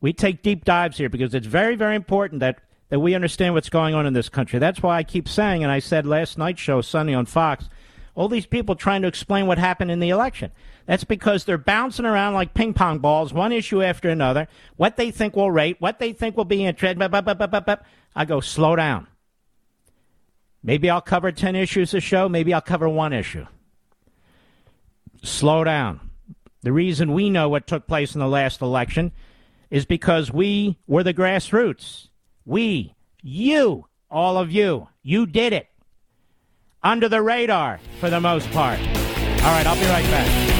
We take deep dives here because it's very, very important that, that we understand what's going on in this country. That's why I keep saying, and I said last night's show, Sunday on Fox, all these people trying to explain what happened in the election. That's because they're bouncing around like ping pong balls, one issue after another, what they think will rate, what they think will be in interesting. I go, slow down. Maybe I'll cover 10 issues a show, maybe I'll cover one issue. Slow down. The reason we know what took place in the last election is because we were the grassroots. We, you, all of you, you did it under the radar for the most part. All right, I'll be right back.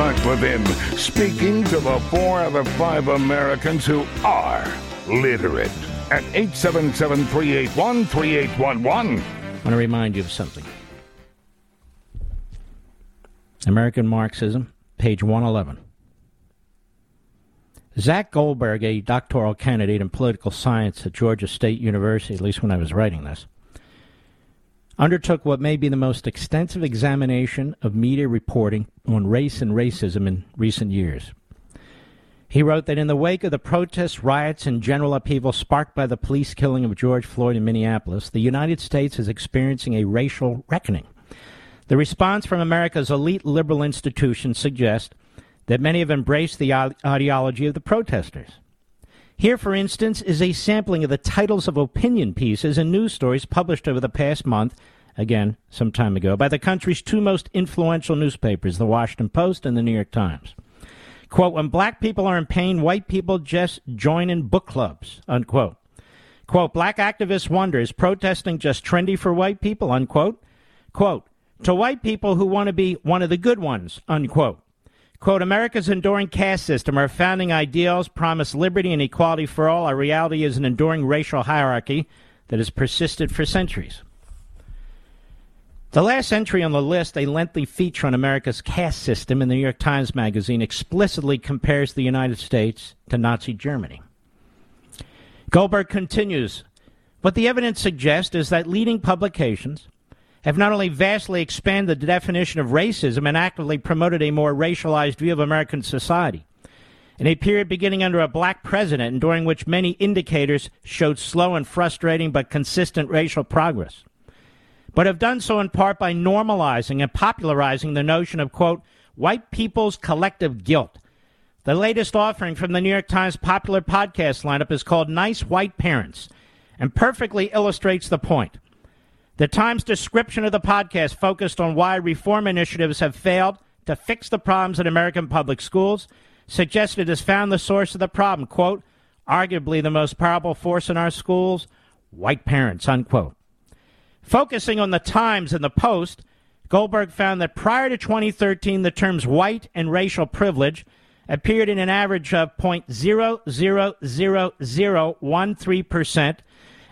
Mark Levin speaking to the four out of five Americans who are literate at 877 381 3811. I want to remind you of something. American Marxism page 111. Zach Goldberg, a doctoral candidate in political science at Georgia State University, at least when I was writing this, undertook what may be the most extensive examination of media reporting on race and racism in recent years. He wrote that in the wake of the protests, riots, and general upheaval sparked by the police killing of George Floyd in Minneapolis, the United States is experiencing a racial reckoning. The response from America's elite liberal institutions suggests that many have embraced the ideology of the protesters. Here, for instance, is a sampling of the titles of opinion pieces and news stories published over the past month, again, some time ago, by the country's two most influential newspapers, the Washington Post and the New York Times. Quote, when black people are in pain, white people just join in book clubs, unquote. Quote, black activists wonder, is protesting just trendy for white people, unquote? Quote, to white people who want to be one of the good ones, unquote. Quote, America's enduring caste system, our founding ideals promise liberty and equality for all. Our reality is an enduring racial hierarchy that has persisted for centuries. The last entry on the list, a lengthy feature on America's caste system in the New York Times Magazine, explicitly compares the United States to Nazi Germany. Goldberg continues What the evidence suggests is that leading publications have not only vastly expanded the definition of racism and actively promoted a more racialized view of American society. In a period beginning under a black president and during which many indicators showed slow and frustrating but consistent racial progress, but have done so in part by normalizing and popularizing the notion of, quote, white people's collective guilt. The latest offering from the New York Times popular podcast lineup is called Nice White Parents and perfectly illustrates the point. The Times description of the podcast focused on why reform initiatives have failed to fix the problems in American public schools, suggested it has found the source of the problem, quote, arguably the most powerful force in our schools, white parents, unquote. Focusing on the Times and the Post, Goldberg found that prior to 2013, the terms white and racial privilege appeared in an average of 0.00013%,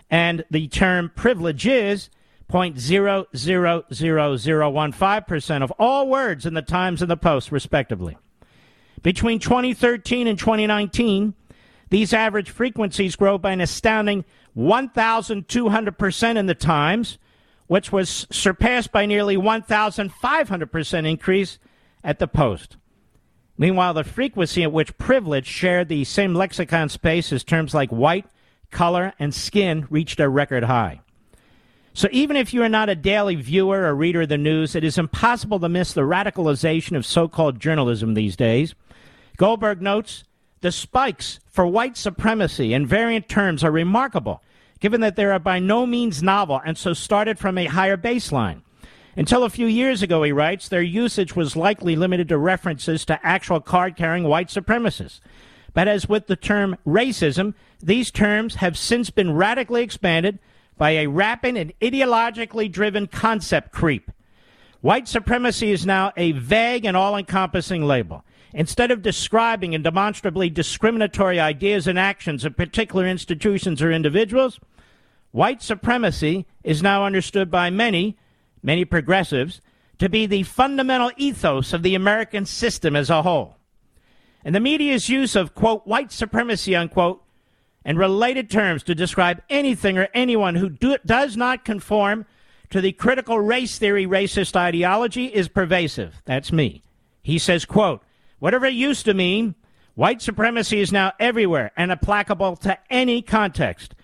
and the term privileges 0.000015% of all words in the Times and the Post, respectively. Between 2013 and 2019, these average frequencies grow by an astounding 1,200% in the Times, which was surpassed by nearly 1,500% increase at the Post. Meanwhile, the frequency at which privilege shared the same lexicon space as terms like white, color, and skin reached a record high. So even if you are not a daily viewer or reader of the news, it is impossible to miss the radicalization of so called journalism these days. Goldberg notes the spikes for white supremacy in variant terms are remarkable, given that they are by no means novel and so started from a higher baseline. Until a few years ago, he writes, their usage was likely limited to references to actual card carrying white supremacists. But as with the term racism, these terms have since been radically expanded by a rapid and ideologically driven concept creep. White supremacy is now a vague and all encompassing label. Instead of describing and demonstrably discriminatory ideas and actions of particular institutions or individuals, white supremacy is now understood by many, many progressives, to be the fundamental ethos of the American system as a whole. And the media's use of, quote, white supremacy, unquote, and related terms to describe anything or anyone who do, does not conform to the critical race theory racist ideology is pervasive. That's me. He says, quote, whatever it used to mean, white supremacy is now everywhere and applicable to any context.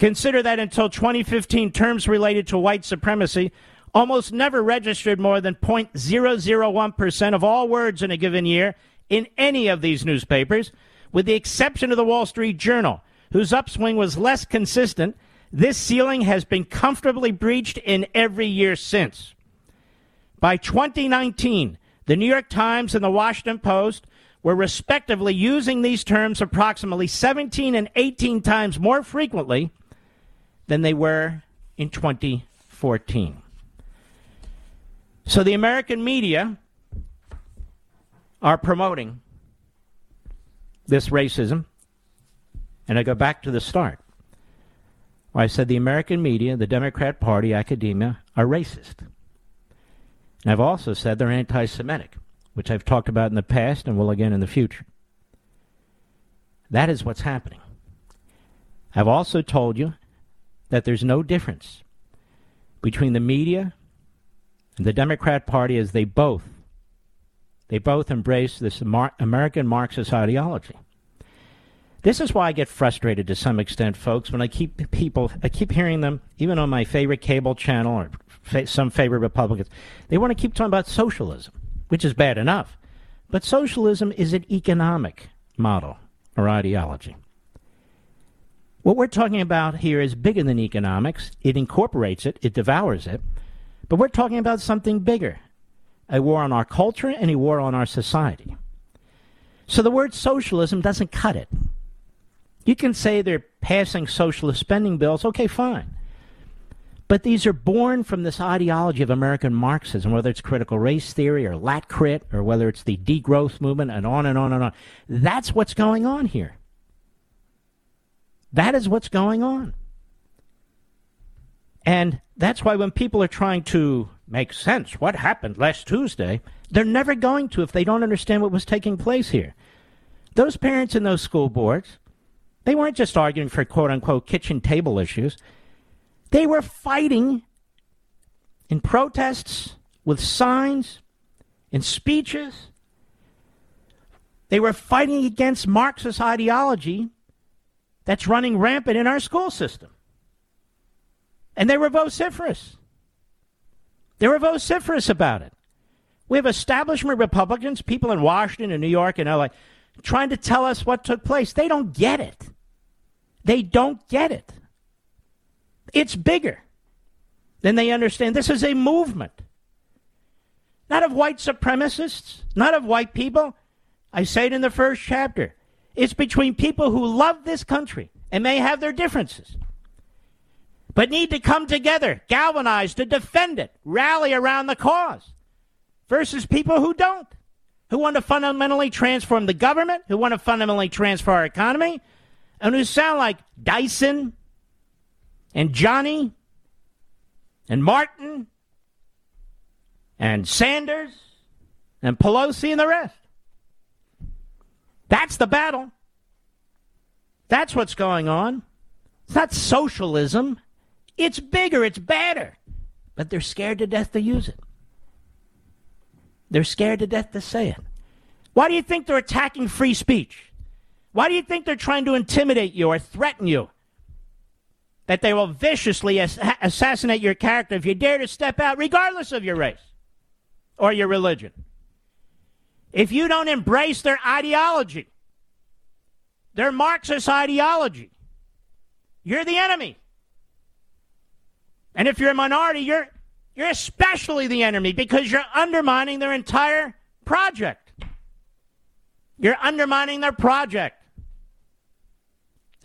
Consider that until 2015, terms related to white supremacy almost never registered more than 0.001% of all words in a given year in any of these newspapers, with the exception of the Wall Street Journal, whose upswing was less consistent, this ceiling has been comfortably breached in every year since. By 2019, the New York Times and the Washington Post were respectively using these terms approximately 17 and 18 times more frequently than they were in 2014. So the American media are promoting this racism and I go back to the start. I said the American media, the Democrat Party, academia are racist. And I've also said they're anti Semitic, which I've talked about in the past and will again in the future. That is what's happening. I've also told you that there's no difference between the media and the Democrat Party as they both they both embrace this American Marxist ideology. This is why I get frustrated to some extent, folks, when I keep people, I keep hearing them, even on my favorite cable channel or fa- some favorite Republicans. They want to keep talking about socialism, which is bad enough. But socialism is an economic model or ideology. What we're talking about here is bigger than economics. It incorporates it, it devours it. But we're talking about something bigger a war on our culture and a war on our society. So the word socialism doesn't cut it. You can say they're passing socialist spending bills, okay, fine. But these are born from this ideology of American Marxism, whether it's critical race theory or LatCrit or whether it's the degrowth movement and on and on and on. That's what's going on here. That is what's going on. And that's why when people are trying to make sense what happened last Tuesday, they're never going to if they don't understand what was taking place here. Those parents in those school boards, they weren't just arguing for quote unquote kitchen table issues. They were fighting in protests with signs, in speeches. They were fighting against Marxist ideology that's running rampant in our school system. And they were vociferous. They were vociferous about it. We have establishment Republicans, people in Washington and New York and LA, trying to tell us what took place. They don't get it. They don't get it. It's bigger than they understand. This is a movement, not of white supremacists, not of white people. I say it in the first chapter. It's between people who love this country and may have their differences, but need to come together, galvanize to defend it, rally around the cause, versus people who don't, who want to fundamentally transform the government, who want to fundamentally transform our economy, and who sound like Dyson and Johnny and Martin and Sanders and Pelosi and the rest. That's the battle. That's what's going on. It's not socialism. It's bigger, it's badder. But they're scared to death to use it. They're scared to death to say it. Why do you think they're attacking free speech? Why do you think they're trying to intimidate you or threaten you? That they will viciously ass- assassinate your character if you dare to step out, regardless of your race or your religion if you don't embrace their ideology, their Marxist ideology, you're the enemy. And if you're a minority, you're, you're especially the enemy because you're undermining their entire project. You're undermining their project.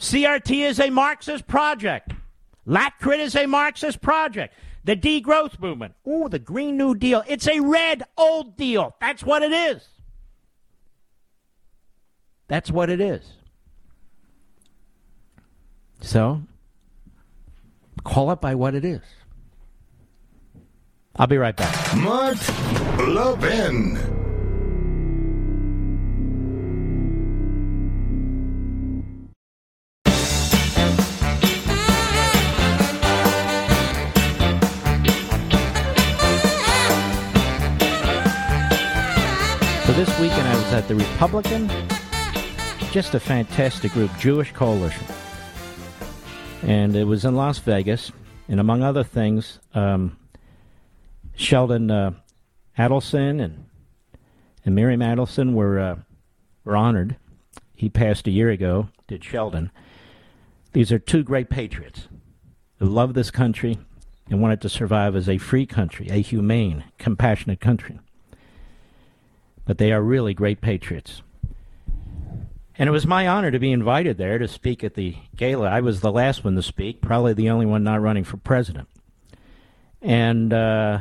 CRT is a Marxist project. LatCrit is a Marxist project. The degrowth movement. Oh, the Green New Deal. It's a red old deal. That's what it is. That's what it is. So, call it by what it is. I'll be right back. Mark Levin. This weekend I was at the Republican, just a fantastic group, Jewish Coalition. And it was in Las Vegas. And among other things, um, Sheldon uh, Adelson and, and Miriam Adelson were, uh, were honored. He passed a year ago, did Sheldon. These are two great patriots who love this country and want it to survive as a free country, a humane, compassionate country but they are really great patriots. And it was my honor to be invited there to speak at the gala. I was the last one to speak, probably the only one not running for president. And uh,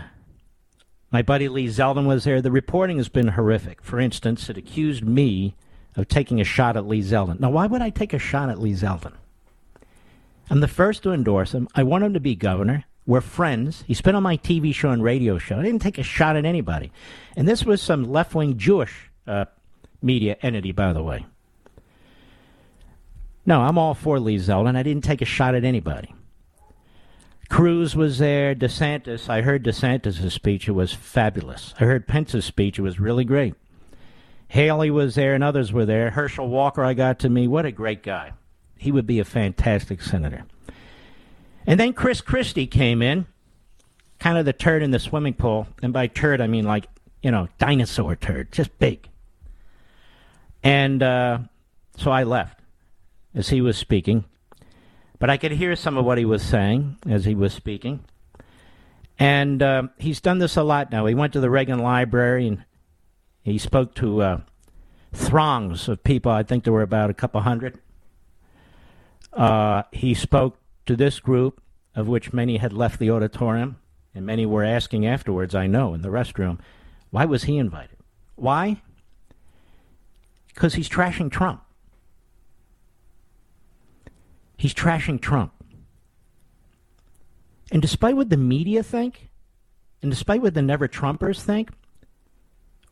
my buddy Lee Zeldin was there. The reporting has been horrific. For instance, it accused me of taking a shot at Lee Zeldin. Now, why would I take a shot at Lee Zeldin? I'm the first to endorse him. I want him to be governor. We're friends. He's been on my TV show and radio show. I didn't take a shot at anybody. And this was some left wing Jewish uh, media entity, by the way. No, I'm all for Lee Zeldin. I didn't take a shot at anybody. Cruz was there. DeSantis. I heard DeSantis' speech. It was fabulous. I heard Pence's speech. It was really great. Haley was there and others were there. Herschel Walker, I got to meet. What a great guy. He would be a fantastic senator. And then Chris Christie came in, kind of the turd in the swimming pool. And by turd, I mean like, you know, dinosaur turd, just big. And uh, so I left as he was speaking. But I could hear some of what he was saying as he was speaking. And uh, he's done this a lot now. He went to the Reagan Library and he spoke to uh, throngs of people. I think there were about a couple hundred. Uh, he spoke to this group, of which many had left the auditorium, and many were asking afterwards, I know, in the restroom, why was he invited? Why? Because he's trashing Trump. He's trashing Trump. And despite what the media think, and despite what the never Trumpers think,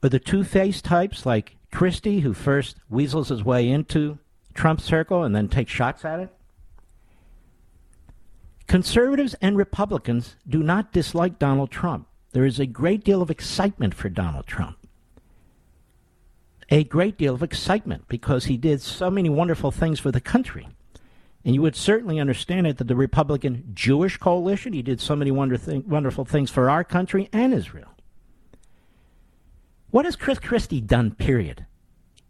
or the two faced types like Christie, who first weasels his way into Trump's circle and then takes shots at it, conservatives and Republicans do not dislike Donald Trump. There is a great deal of excitement for Donald Trump. A great deal of excitement because he did so many wonderful things for the country. And you would certainly understand it that the Republican Jewish coalition, he did so many wonder th- wonderful things for our country and Israel. What has Chris Christie done, period?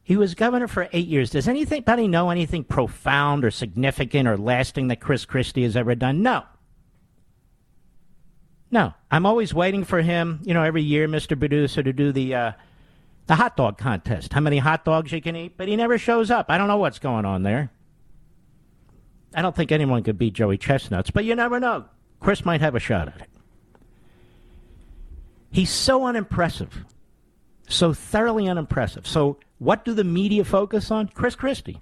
He was governor for eight years. Does anybody know anything profound or significant or lasting that Chris Christie has ever done? No. No. I'm always waiting for him, you know, every year, Mr. Producer, to do the, uh, the hot dog contest. How many hot dogs you can eat? But he never shows up. I don't know what's going on there. I don't think anyone could beat Joey Chestnuts, but you never know. Chris might have a shot at it. He's so unimpressive, so thoroughly unimpressive. So, what do the media focus on? Chris Christie.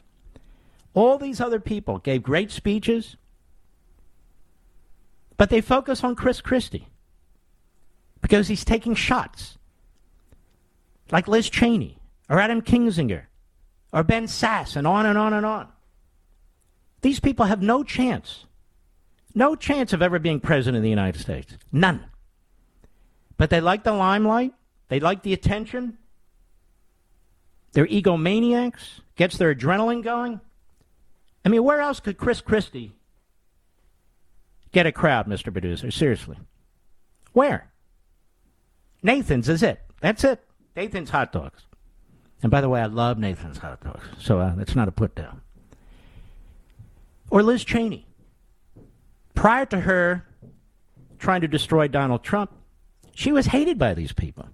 All these other people gave great speeches, but they focus on Chris Christie because he's taking shots, like Liz Cheney or Adam Kinzinger or Ben Sasse, and on and on and on. These people have no chance, no chance of ever being president of the United States. None. But they like the limelight, they like the attention. They're egomaniacs, gets their adrenaline going. I mean, where else could Chris Christie get a crowd, Mr. Producer? Seriously. Where? Nathan's is it. That's it. Nathan's hot dogs. And by the way, I love Nathan's hot dogs, so uh, that's not a put down or Liz Cheney. Prior to her trying to destroy Donald Trump, she was hated by these people.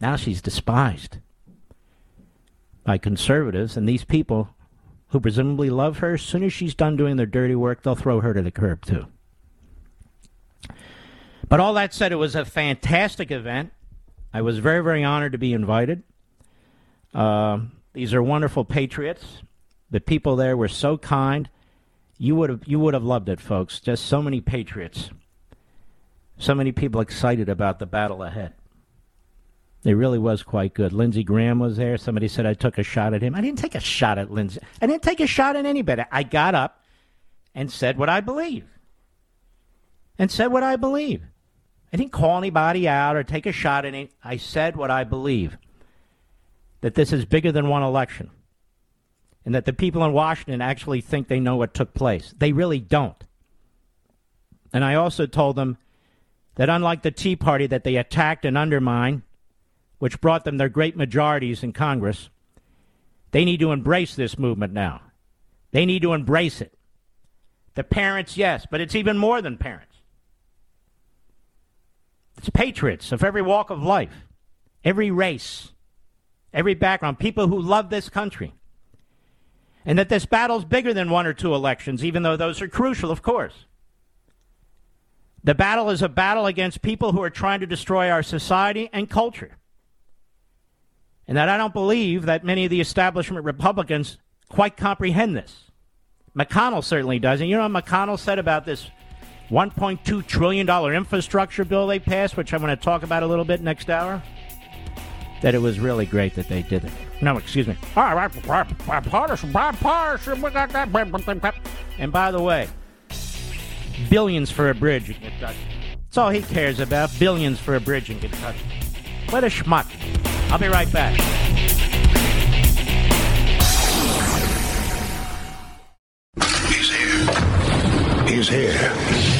Now she's despised by conservatives, and these people who presumably love her, as soon as she's done doing their dirty work, they'll throw her to the curb too. But all that said, it was a fantastic event. I was very, very honored to be invited. Uh, these are wonderful patriots. The people there were so kind. You would have you would have loved it, folks. Just so many patriots. So many people excited about the battle ahead. It really was quite good. Lindsey Graham was there. Somebody said I took a shot at him. I didn't take a shot at Lindsey. I didn't take a shot at anybody. I got up and said what I believe. And said what I believe. I didn't call anybody out or take a shot at any. I said what I believe. That this is bigger than one election and that the people in Washington actually think they know what took place. They really don't. And I also told them that unlike the Tea Party that they attacked and undermined, which brought them their great majorities in Congress, they need to embrace this movement now. They need to embrace it. The parents, yes, but it's even more than parents. It's patriots of every walk of life, every race, every background, people who love this country and that this battle's bigger than one or two elections, even though those are crucial, of course. The battle is a battle against people who are trying to destroy our society and culture. And that I don't believe that many of the establishment Republicans quite comprehend this. McConnell certainly doesn't. You know what McConnell said about this $1.2 trillion infrastructure bill they passed, which I'm going to talk about a little bit next hour? That it was really great that they did it. No, excuse me. Bipartisan, bipartisan, we got that. And by the way, billions for a bridge in Kentucky. That's all he cares about. Billions for a bridge in Kentucky. What a schmuck. I'll be right back. He's here. He's here.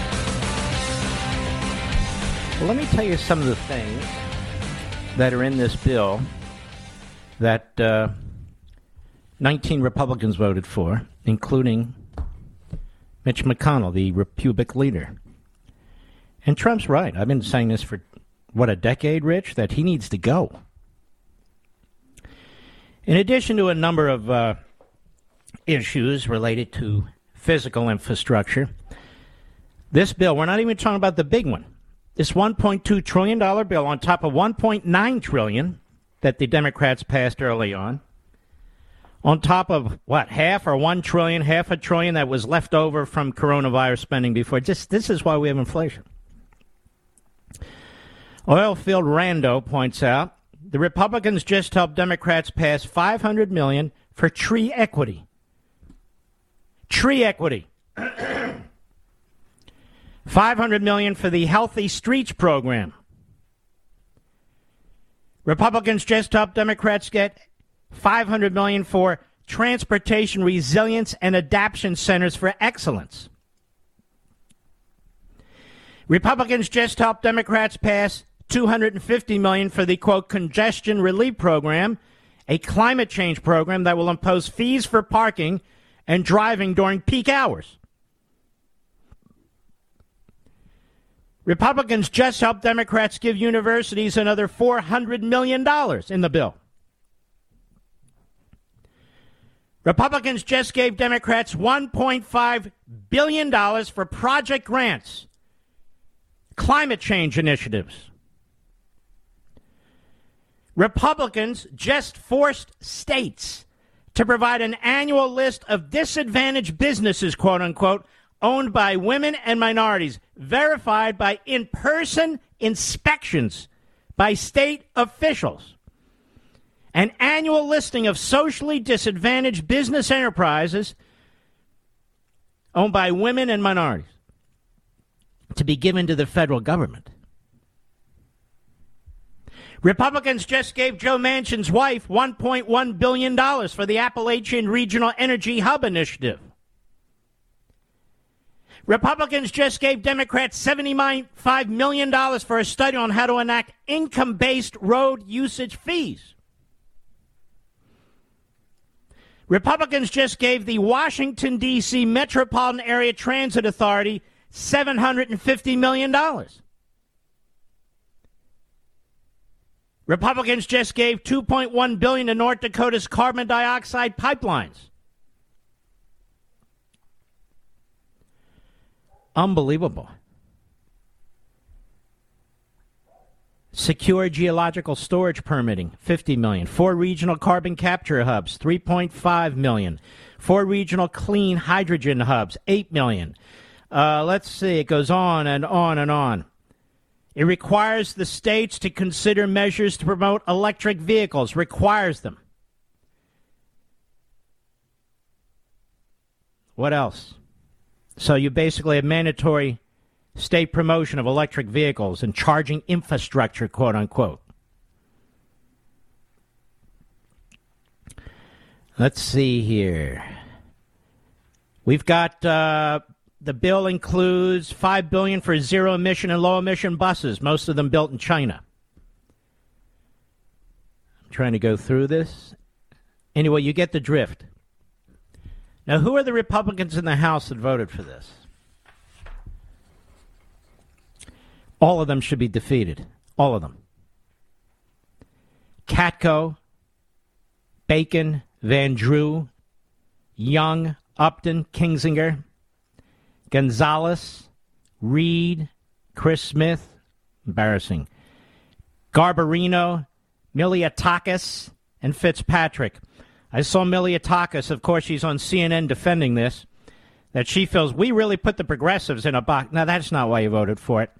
Well, let me tell you some of the things that are in this bill that uh, 19 Republicans voted for, including Mitch McConnell, the Republic leader. And Trump's right. I've been saying this for, what, a decade, Rich, that he needs to go. In addition to a number of uh, issues related to physical infrastructure, this bill, we're not even talking about the big one. This $1.2 trillion bill on top of 1.9 trillion that the Democrats passed early on, on top of what, half or 1 trillion, half a trillion that was left over from coronavirus spending before. Just, this is why we have inflation. Oilfield Rando points out the Republicans just helped Democrats pass 500 million for tree equity. Tree equity. 500 million for the Healthy Streets program. Republicans just helped Democrats get 500 million for transportation resilience and adaptation centers for excellence. Republicans just helped Democrats pass 250 million for the quote congestion relief program, a climate change program that will impose fees for parking and driving during peak hours. Republicans just helped Democrats give universities another $400 million in the bill. Republicans just gave Democrats $1.5 billion for project grants, climate change initiatives. Republicans just forced states to provide an annual list of disadvantaged businesses, quote unquote, owned by women and minorities, verified by in person inspections by state officials. An annual listing of socially disadvantaged business enterprises owned by women and minorities to be given to the federal government. Republicans just gave Joe Manchin's wife $1.1 billion for the Appalachian Regional Energy Hub Initiative. Republicans just gave Democrats $75 million for a study on how to enact income based road usage fees. Republicans just gave the Washington, D.C. Metropolitan Area Transit Authority $750 million. Republicans just gave 2.1 billion to North Dakota's carbon dioxide pipelines. Unbelievable. Secure geological storage permitting, 50 million. Four regional carbon capture hubs, 3.5 million. Four regional clean hydrogen hubs, 8 million. Uh, let's see, it goes on and on and on. It requires the states to consider measures to promote electric vehicles, requires them. What else? So you basically have mandatory state promotion of electric vehicles and charging infrastructure, quote unquote. Let's see here. We've got uh, the bill includes five billion for zero emission and low emission buses, most of them built in China. I'm trying to go through this. Anyway, you get the drift. Now, who are the Republicans in the House that voted for this? All of them should be defeated. All of them. Katko, Bacon, Van Drew, Young, Upton, Kinzinger. Gonzalez, Reed, Chris Smith, embarrassing. Garbarino, Malliotakis, and Fitzpatrick. I saw Malliotakis. Of course, she's on CNN defending this. that she feels we really put the progressives in a box. Now, that's not why you voted for it.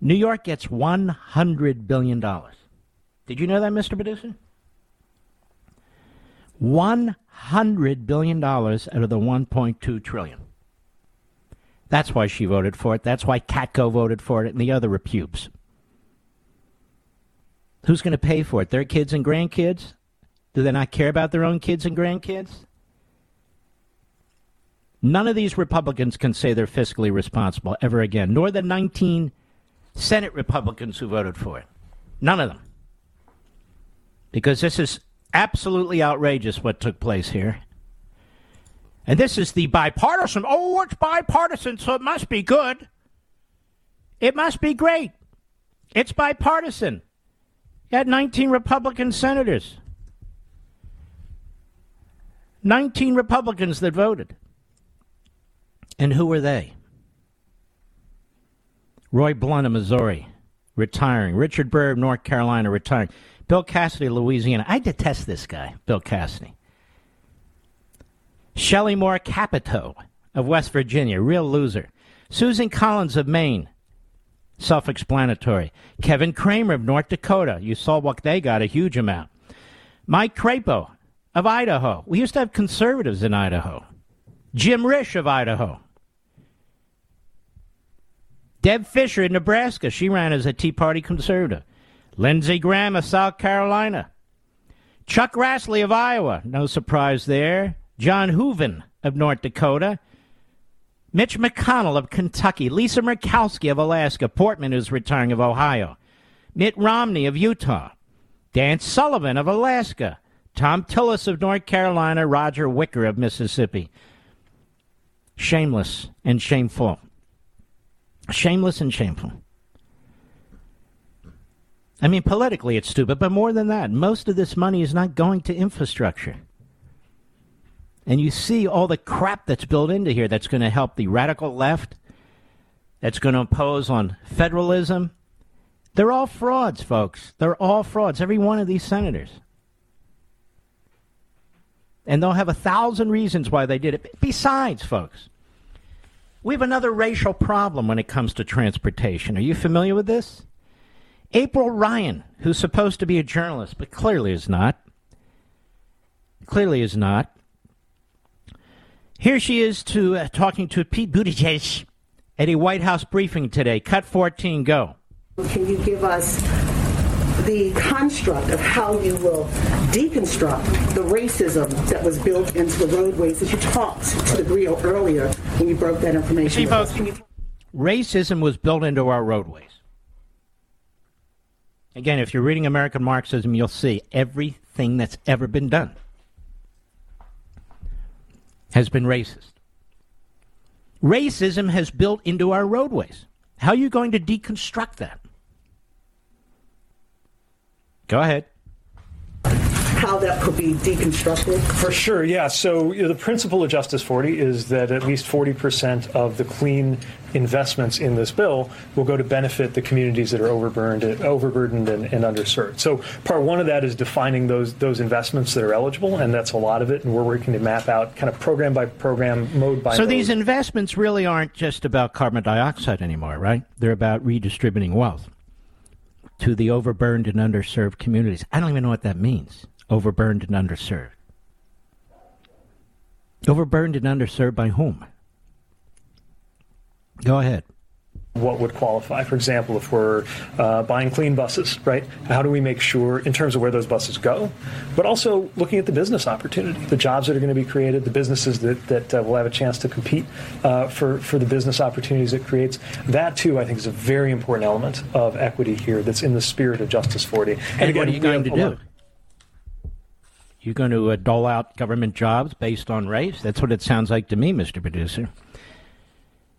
New York gets $100 billion. Did you know that, Mr. Producer? $100 billion out of the 1.2 trillion. That's why she voted for it. That's why Katko voted for it and the other repubes. Who's going to pay for it? Their kids and grandkids? Do they not care about their own kids and grandkids? None of these Republicans can say they're fiscally responsible ever again, nor the 19 Senate Republicans who voted for it. None of them. Because this is absolutely outrageous what took place here. And this is the bipartisan. Oh, it's bipartisan, so it must be good. It must be great. It's bipartisan. You had 19 Republican senators. 19 Republicans that voted. And who were they? Roy Blunt of Missouri, retiring. Richard Burr of North Carolina, retiring. Bill Cassidy, of Louisiana. I detest this guy, Bill Cassidy. Shelley Moore Capito of West Virginia, real loser. Susan Collins of Maine, self explanatory. Kevin Cramer of North Dakota, you saw what they got, a huge amount. Mike Crapo of Idaho. We used to have conservatives in Idaho. Jim Risch of Idaho. Deb Fischer in Nebraska. She ran as a Tea Party conservative. Lindsey Graham of South Carolina. Chuck Grassley of Iowa. No surprise there. John Hoeven of North Dakota. Mitch McConnell of Kentucky. Lisa Murkowski of Alaska. Portman, who's retiring of Ohio. Mitt Romney of Utah. Dan Sullivan of Alaska. Thom Tillis of North Carolina. Roger Wicker of Mississippi. Shameless and shameful. Shameless and shameful. I mean, politically it's stupid, but more than that, most of this money is not going to infrastructure. And you see all the crap that's built into here that's going to help the radical left, that's going to impose on federalism. They're all frauds, folks. They're all frauds, every one of these senators. And they'll have a thousand reasons why they did it. Besides, folks, we have another racial problem when it comes to transportation. Are you familiar with this? April Ryan, who's supposed to be a journalist, but clearly is not. Clearly is not. Here she is to uh, talking to Pete Buttigieg at a White House briefing today. Cut 14, go. Can you give us the construct of how you will deconstruct the racism that was built into the roadways that you talked to the Grio earlier when you broke that information. Racism was built into our roadways. Again, if you're reading American Marxism, you'll see everything that's ever been done has been racist. Racism has built into our roadways. How are you going to deconstruct that? Go ahead. How that could be deconstructed? For sure, yeah. So you know, the principle of Justice 40 is that at least 40% of the clean investments in this bill will go to benefit the communities that are overburdened, overburdened and, and, underserved. So part one of that is defining those those investments that are eligible, and that's a lot of it. And we're working to map out kind of program by program, mode by so mode. these investments really aren't just about carbon dioxide anymore, right? They're about redistributing wealth to the overburdened and underserved communities. I don't even know what that means. Overburdened and underserved. Overburdened and underserved by whom? Go ahead. What would qualify? For example, if we're uh, buying clean buses, right? How do we make sure, in terms of where those buses go, but also looking at the business opportunity, the jobs that are going to be created, the businesses that, that uh, will have a chance to compete uh, for, for the business opportunities it creates? That, too, I think, is a very important element of equity here that's in the spirit of Justice 40. And, and again, what are you going to do? You're going to uh, dole out government jobs based on race? That's what it sounds like to me, Mr. Producer.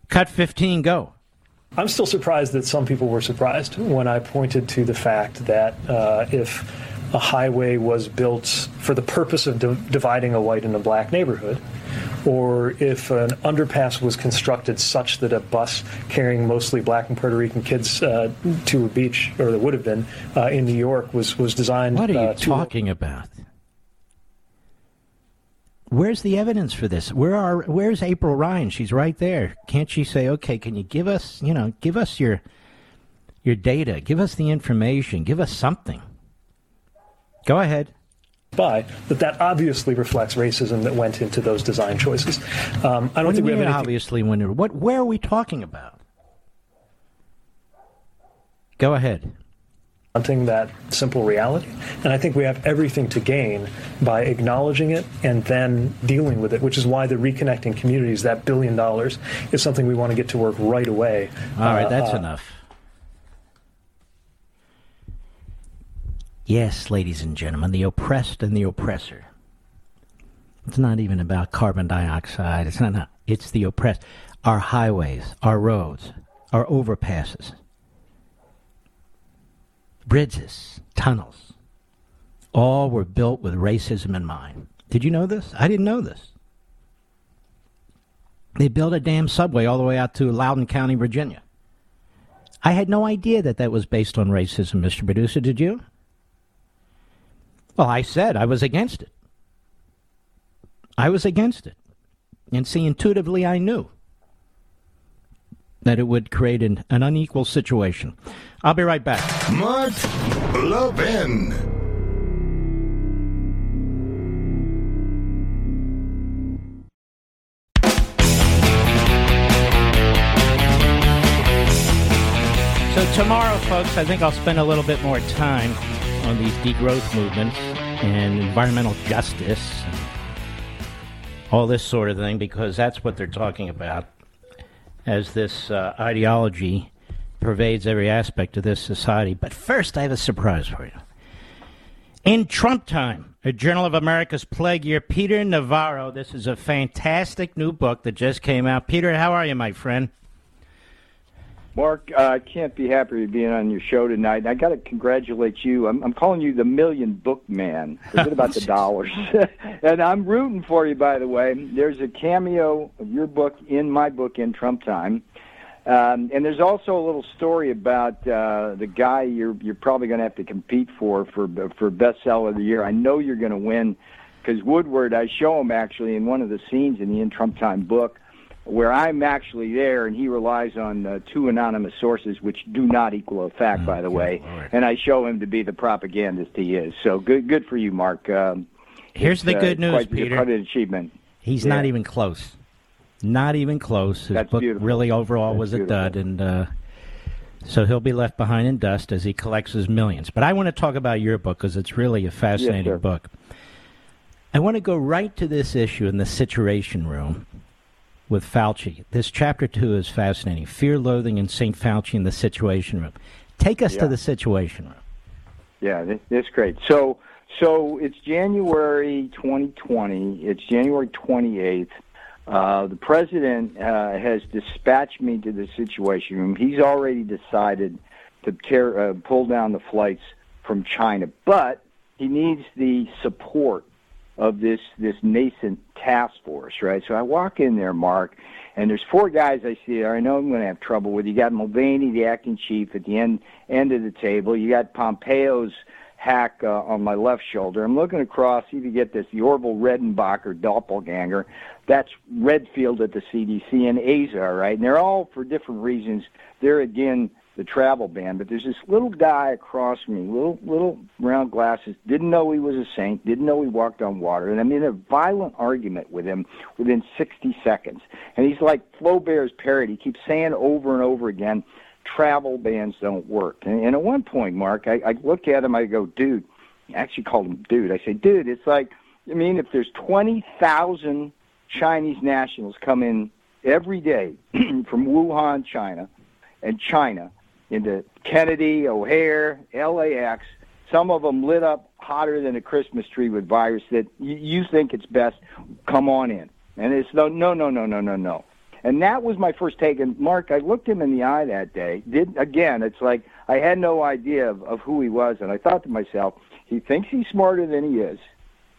Cut 15, go. I'm still surprised that some people were surprised when I pointed to the fact that uh, if a highway was built for the purpose of di- dividing a white and a black neighborhood, or if an underpass was constructed such that a bus carrying mostly black and Puerto Rican kids uh, to a beach, or that would have been uh, in New York, was was designed. What are you uh, talking about? Where's the evidence for this? Where are Where's April Ryan? She's right there. Can't she say, "Okay, can you give us, you know, give us your your data, give us the information, give us something." Go ahead. By that, that obviously reflects racism that went into those design choices. Um, I don't what think do we have anything. obviously when what where are we talking about? Go ahead. Confronting that simple reality. And I think we have everything to gain by acknowledging it and then dealing with it, which is why the reconnecting communities, that billion dollars, is something we want to get to work right away. All right, Uh, that's uh, enough. Yes, ladies and gentlemen, the oppressed and the oppressor. It's not even about carbon dioxide. It's not. not it's the oppressed. Our highways, our roads, our overpasses, bridges, tunnels, all were built with racism in mind. Did you know this? I didn't know this. They built a damn subway all the way out to Loudoun County, Virginia. I had no idea that that was based on racism, Mr. Producer. Did you? Well, I said I was against it. I was against it. And see, intuitively, I knew that it would create an, an unequal situation. I'll be right back. Mark Levin. So tomorrow, folks, I think I'll spend a little bit more time on these degrowth movements and environmental justice, and all this sort of thing, because that's what they're talking about as this uh, ideology pervades every aspect of this society. But first, I have a surprise for you. In Trump Time, a Journal of America's Plague Year, Peter Navarro. This is a fantastic new book that just came out. Peter, how are you, my friend? Mark, uh, I can't be happier being on your show tonight. I got to congratulate you. I'm, I'm calling you the Million Book Man. Forget about the dollars. and I'm rooting for you, by the way. There's a cameo of your book in my book in Trump Time. Um, and there's also a little story about uh, the guy you're you're probably going to have to compete for for for bestseller of the year. I know you're going to win because Woodward. I show him actually in one of the scenes in the In Trump Time book where I'm actually there, and he relies on uh, two anonymous sources, which do not equal a fact, by the way. And I show him to be the propagandist he is. So good, good for you, Mark. Um, Here's the uh, good news, quite, Peter. Quite an achievement. He's Yeah. not even close. Not even close. His That's book beautiful. really overall That's was a dud, and uh, so he'll be left behind in dust as he collects his millions. But I want to talk about your book because it's really a fascinating sir. book. I want to go right to this issue in the Situation Room with Fauci. This chapter two is fascinating. Fear, loathing, and St. Fauci in the Situation Room. Take us Yeah. to the Situation Room. Yeah, that- that's great. So, so it's January 2020. It's January 28th. Uh, the president uh, has dispatched me to the Situation Room. He's already decided to tear, uh, pull down the flights from China, but he needs the support of this this nascent task force, right? So I walk in there, Mark, and there's four guys I see there. I know I'm going to have trouble with. You got Mulvaney, the acting chief, at the end end of the table. You got Pompeo's hack uh, on my left shoulder. I'm looking across, see if you get this, the Orville Redenbacher doppelganger. That's Redfield at the CDC and Azar, right? And they're all for different reasons. They're again the travel ban, but there's this little guy across from me, little little round glasses, didn't know he was a saint, didn't know he walked on water, and I'm in a violent argument with him within 60 seconds. And he's like Flaubert's parrot. He keeps saying over and over again, travel bans don't work. And, and at one point, Mark, I, I look at him, I go, dude, I actually called him dude. I say, dude, it's like, I mean, if there's 20,000 Chinese nationals come in every day from Wuhan, China, and China into Kennedy, O'Hare, LAX, some of them lit up hotter than a Christmas tree with virus that you, you think it's best, come on in. And it's no, no, no, no, no, no, no. And that was my first take. And Mark, I looked him in the eye that day. Did again? It's like I had no idea of, of who he was, and I thought to myself, he thinks he's smarter than he is,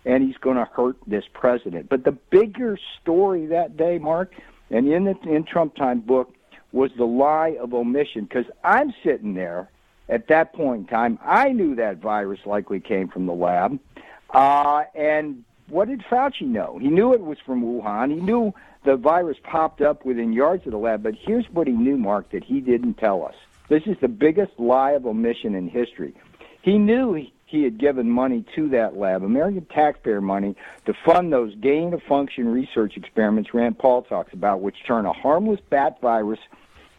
and he's going to hurt this president. But the bigger story that day, Mark, and in the in Trump time book was the lie of omission. Because I'm sitting there at that point in time, I knew that virus likely came from the lab, uh, and what did Fauci know? He knew it was from Wuhan. He knew the virus popped up within yards of the lab. But here's what he knew, Mark, that he didn't tell us. This is the biggest lie of omission in history. He knew he, he had given money to that lab, American taxpayer money, to fund those gain of function research experiments Rand Paul talks about, which turn a harmless bat virus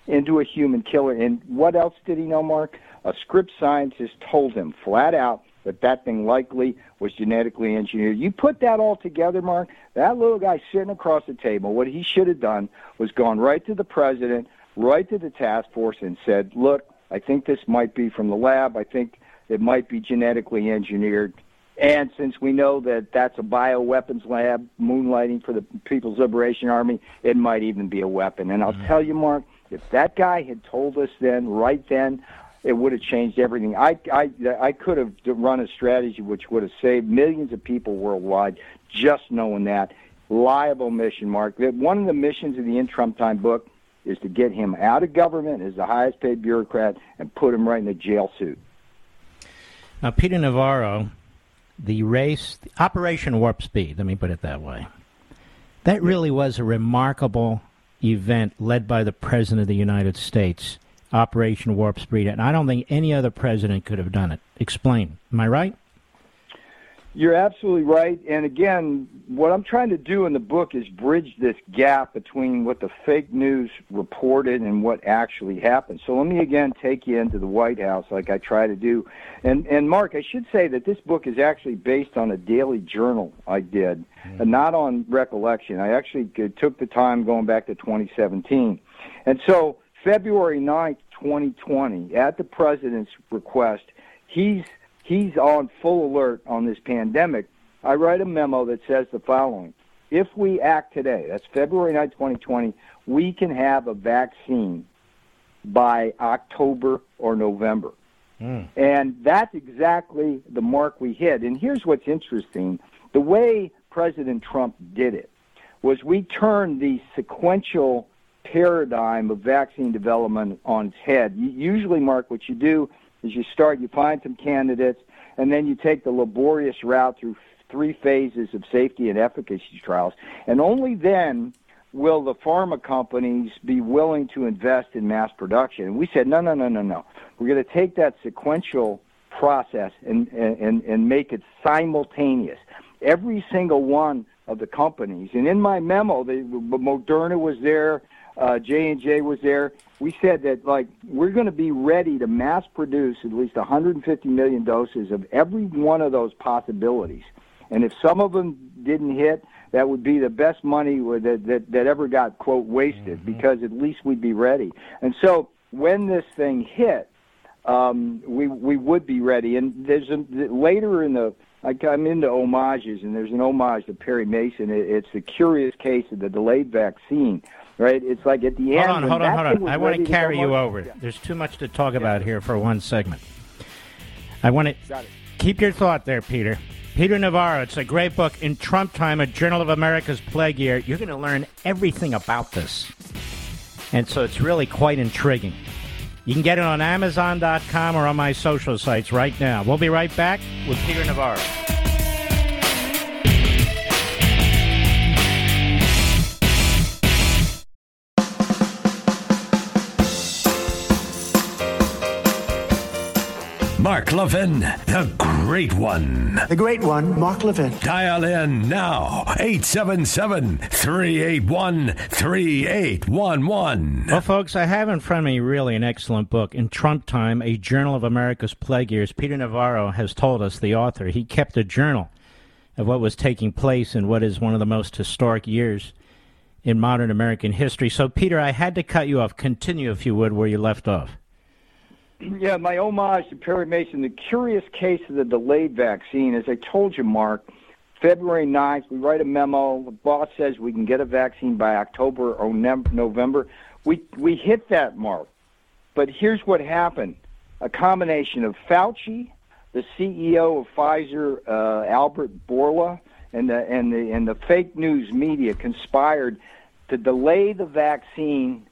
into a human killer. And what else did he know, Mark? A Scripps scientist told him flat out that that thing likely was genetically engineered. You put that all together, Mark, that little guy sitting across the table, what he should have done was gone right to the president, right to the task force, and said, look, I think this might be from the lab. I think it might be genetically engineered. And since we know that that's a bioweapons lab moonlighting for the People's Liberation Army, it might even be a weapon. And I'll mm-hmm. tell you, Mark, if that guy had told us then, right then, it would have changed everything. I, I, I could have run a strategy which would have saved millions of people worldwide just knowing that. Liable mission, Mark. One of the missions of the In Trump Time book is to get him out of government as the highest paid bureaucrat and put him right in a jail suit. Now, Peter Navarro, the race, Operation Warp Speed, let me put it that way. That really was a remarkable event led by the President of the United States Operation Warp Speed, and I don't think any other president could have done it. Explain. Am I right? You're absolutely right. And again, what I'm trying to do in the book is bridge this gap between what the fake news reported and what actually happened. So let me again take you into the White House like I try to do. And and Mark, I should say that this book is actually based on a daily journal I did, mm-hmm. and not on recollection. I actually took the time going back to 2017. And so February 9th, 2020, at the president's request, he's he's on full alert on this pandemic. I write a memo that says the following. If we act today, that's February 9, 2020, we can have a vaccine by October or November. Mm. And that's exactly the mark we hit. And here's what's interesting. The way President Trump did it was we turned the sequential paradigm of vaccine development on its head. Usually, Mark, what you do is you start, you find some candidates, and then you take the laborious route through three phases of safety and efficacy trials. And only then will the pharma companies be willing to invest in mass production. And we said, no, no, no, no, no. We're going to take that sequential process and, and, and make it simultaneous. Every single one of the companies, and in my memo, the, Moderna was there, J and J was there. We said that like we're going to be ready to mass produce at least 150 million doses of every one of those possibilities. And if some of them didn't hit, that would be the best money that that, that ever got quote wasted mm-hmm. because at least we'd be ready. And so when this thing hit, um, we we would be ready. And there's a, later in the I, I'm into homages, and there's an homage to Perry Mason. It, it's the curious case of the delayed vaccine right? It's like at the end. hold. On, hold on, hold on, I want to carry you over. Yeah. There's too much to talk yeah. about here for one segment. I want to keep your thought there, Peter. Peter Navarro, it's a great book. In Trump Time, a Journal of America's Plague Year, you're going to learn everything about this. And so it's really quite intriguing. You can get it on Amazon.com or on my social sites right now. We'll be right back with Peter Navarro. Mark Levin, the great one. The great one, Mark Levin. Dial in now, 877 381 3811. Well, folks, I have in front of me really an excellent book. In Trump Time, a Journal of America's Plague Years. Peter Navarro has told us, the author, he kept a journal of what was taking place in what is one of the most historic years in modern American history. So, Peter, I had to cut you off. Continue, if you would, where you left off. Yeah, my homage to Perry Mason, the curious case of the delayed vaccine. As I told you, Mark, February 9th, we write a memo. The boss says we can get a vaccine by October or November. We, we hit that mark. But here's what happened a combination of Fauci, the CEO of Pfizer, uh, Albert Bourla, and the, and, the, and the fake news media conspired to delay the vaccine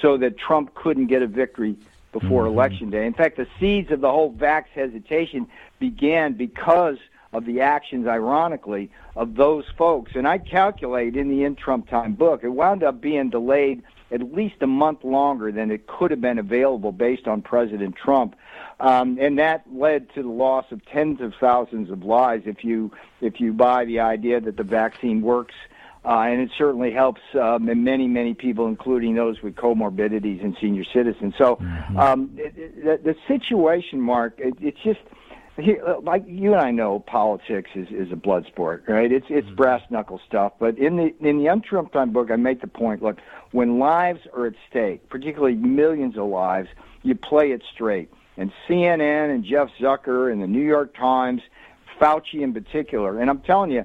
so that Trump couldn't get a victory before mm-hmm. election day. In fact, the seeds of the whole vax hesitation began because of the actions, ironically, of those folks. And I calculate in the In Trump Time book, it wound up being delayed at least a month longer than it could have been available based on President Trump. Um, and that led to the loss of tens of thousands of lives if you if you buy the idea that the vaccine works uh, and it certainly helps um, many, many people, including those with comorbidities and senior citizens. So, mm-hmm. um, it, it, the, the situation, Mark, it, it's just here, like you and I know, politics is, is a blood sport, right? It's it's mm-hmm. brass knuckle stuff. But in the in the In Trump Time book, I make the point: look, when lives are at stake, particularly millions of lives, you play it straight. And CNN and Jeff Zucker and the New York Times, Fauci in particular, and I'm telling you,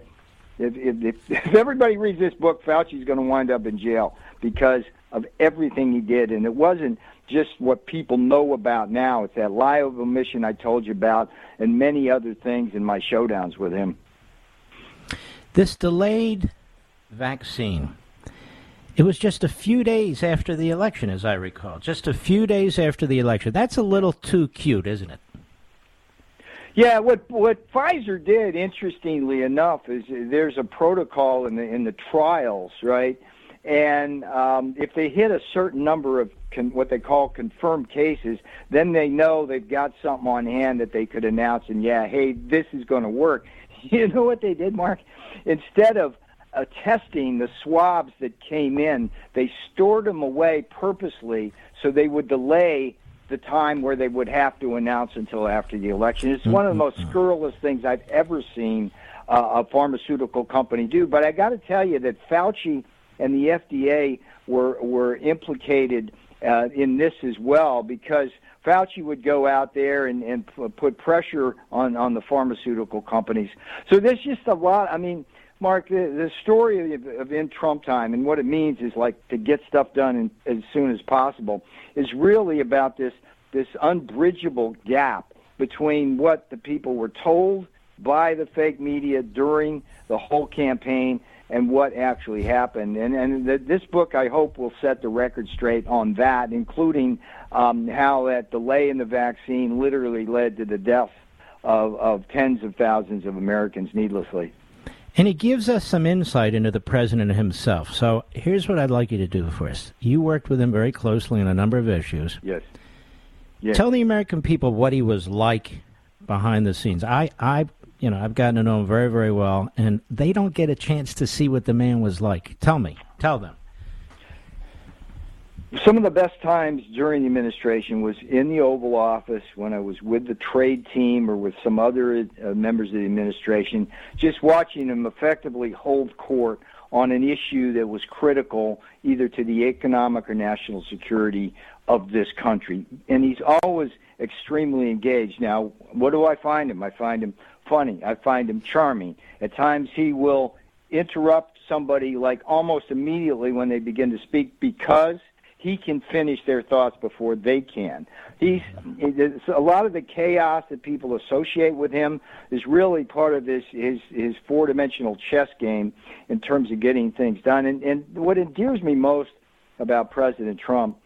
if, if, if everybody reads this book, Fauci's going to wind up in jail because of everything he did. And it wasn't just what people know about now. It's that lie of omission I told you about and many other things in my showdowns with him. This delayed vaccine. It was just a few days after the election, as I recall. Just a few days after the election. That's a little too cute, isn't it? Yeah, what what Pfizer did, interestingly enough, is there's a protocol in the in the trials, right? And um, if they hit a certain number of con- what they call confirmed cases, then they know they've got something on hand that they could announce. And yeah, hey, this is going to work. You know what they did, Mark? Instead of uh, testing the swabs that came in, they stored them away purposely so they would delay the time where they would have to announce until after the election. It's one of the most mm-hmm. scurrilous things I've ever seen uh, a pharmaceutical company do. But I got to tell you that Fauci and the FDA were were implicated uh, in this as well because Fauci would go out there and, and put pressure on on the pharmaceutical companies. So there's just a lot. I mean. Mark, the, the story of, of in Trump time and what it means is like to get stuff done in, as soon as possible is really about this this unbridgeable gap between what the people were told by the fake media during the whole campaign and what actually happened. And and the, this book, I hope, will set the record straight on that, including um, how that delay in the vaccine literally led to the death of, of tens of thousands of Americans needlessly. And it gives us some insight into the president himself. So here's what I'd like you to do for us. You worked with him very closely on a number of issues. Yes. yes. Tell the American people what he was like behind the scenes. I, I, you know, I've gotten to know him very, very well, and they don't get a chance to see what the man was like. Tell me. Tell them some of the best times during the administration was in the Oval Office when I was with the trade team or with some other uh, members of the administration, just watching him effectively hold court on an issue that was critical either to the economic or national security of this country. And he's always extremely engaged. Now, what do I find him? I find him funny. I find him charming. At times he will interrupt somebody like almost immediately when they begin to speak because – he can finish their thoughts before they can. He's a lot of the chaos that people associate with him is really part of this his his four dimensional chess game in terms of getting things done. And and what endears me most about President Trump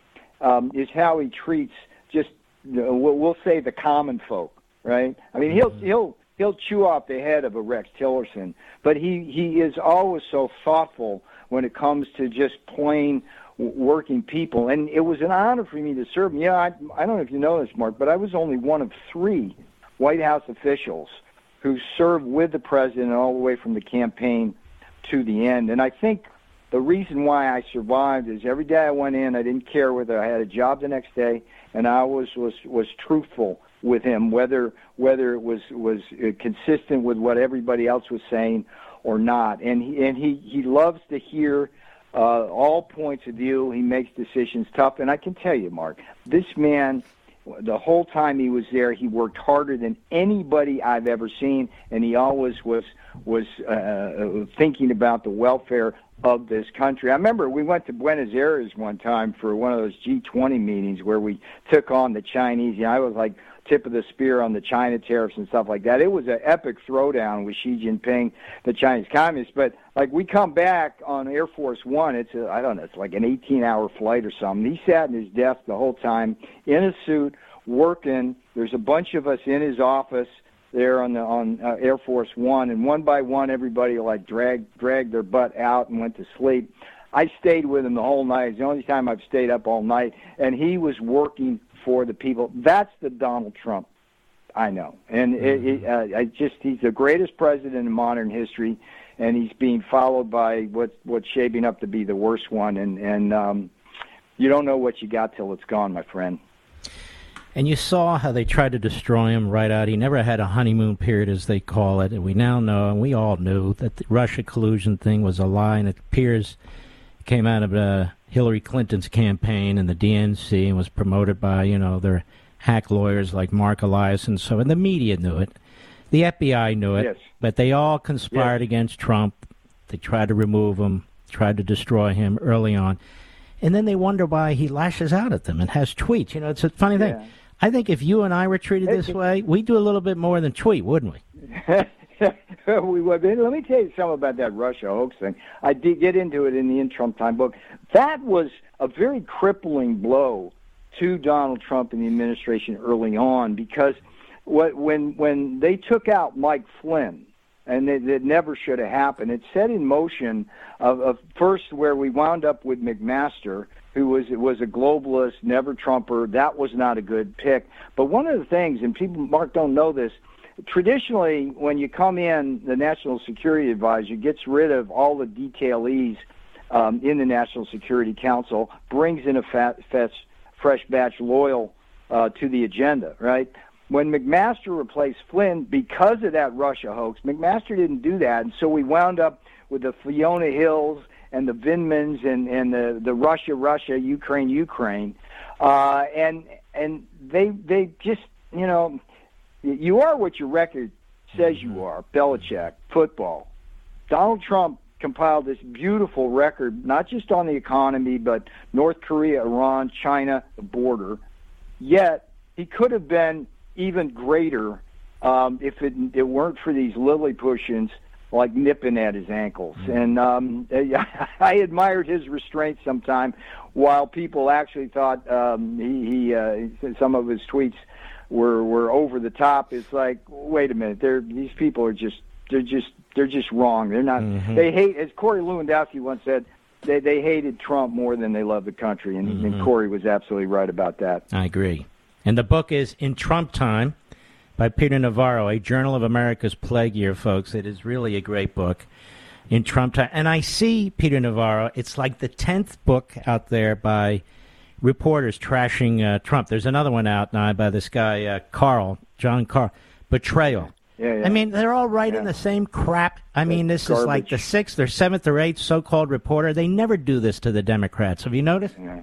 um, is how he treats just we'll say the common folk, right? I mean he'll mm-hmm. he'll he'll chew off the head of a Rex Tillerson, but he he is always so thoughtful when it comes to just plain working people. And it was an honor for me to serve. Yeah, I, I don't know if you know this, Mark, but I was only one of three White House officials who served with the president all the way from the campaign to the end. And I think the reason why I survived is every day I went in, I didn't care whether I had a job the next day, and I was was was truthful with him, whether whether it was was uh, consistent with what everybody else was saying or not. And he and he he loves to hear uh, all points of view. He makes decisions tough. And I can tell you, Mark, this man, the whole time he was there, he worked harder than anybody I've ever seen, and he always was was uh, thinking about the welfare of this country. I remember we went to Buenos Aires one time for one of those G20 meetings where we took on the Chinese. And I was like tip of the spear on the China tariffs and stuff like that. It was an epic throwdown with Xi Jinping, the Chinese communist. But like we come back on Air Force One, it's I don't know, it's like an 18-hour flight or something. He sat in his desk the whole time in a suit, working. There's a bunch of us in his office there on the on uh, Air Force One, and one by one, everybody like dragged dragged their butt out and went to sleep. I stayed with him the whole night. It's the only time I've stayed up all night, and he was working for the people. That's the Donald Trump I know, and it, it, uh, I just he's the greatest president in modern history, and he's being followed by what what's shaping up to be the worst one, and and um, you don't know what you got till it's gone, my friend. And you saw how they tried to destroy him right out. He never had a honeymoon period, as they call it. And we now know, and we all knew, that the Russia collusion thing was a lie. And it appears came out of uh, Hillary Clinton's campaign and the DNC and was promoted by, you know, their hack lawyers like Marc Elias and so. And the media knew it. The FBI knew it. Yes. But they all conspired Yes. against Trump. They tried to remove him, tried to destroy him early on. And then they wonder why he lashes out at them and has tweets. You know, it's a funny thing. Yeah. I think if you and I were treated this way, we'd do a little bit more than tweet, wouldn't we? we would. Let me tell you something about that Russia hoax thing. I did get into it in the In Trump Time book. That was a very crippling blow to Donald Trump and the administration early on because what, when when they took out Mike Flynn, and it, it never should have happened. It set in motion of, of first where we wound up with McMaster, who was was a globalist, never Trumper. That was not a good pick. But one of the things, and people Mark don't know this, traditionally when you come in, the National Security Advisor gets rid of all the detailees um, in the National Security Council, brings in a fat, fat, fresh batch loyal uh, to the agenda, right? When McMaster replaced Flynn because of that Russia hoax, McMaster didn't do that, and so we wound up with the Fiona Hills and the Vindmans and, and the, the Russia, Russia, Ukraine, Ukraine, uh, and and they they just you know you are what your record says you are. Belichick, football. Donald Trump compiled this beautiful record, not just on the economy, but North Korea, Iran, China, the border. Yet he could have been even greater um, if it, it weren't for these Lilliputians like nipping at his ankles. And um, I admired his restraint sometime, while people actually thought um, he, he uh, some of his tweets were were over the top. It's like, wait a minute, they're these people are just they're just they're just wrong. They're not. Mm-hmm. They hate, as Corey Lewandowski once said. They they hated Trump more than they loved the country, and, and mm-hmm. Corey was absolutely right about that. I agree. And the book is In Trump Time by Peter Navarro, a Journal of America's Plague Year, folks. It is really a great book. In Trump Time. And I see Peter Navarro, it's like the 10th book out there by reporters trashing uh, Trump. There's another one out now by this guy, uh, Karl, John Karl. Betrayal. Yeah, yeah. I mean, they're all writing the same crap. I mean, this is like the sixth or seventh or eighth so-called reporter. They never do this to the Democrats. Have you noticed? Yeah.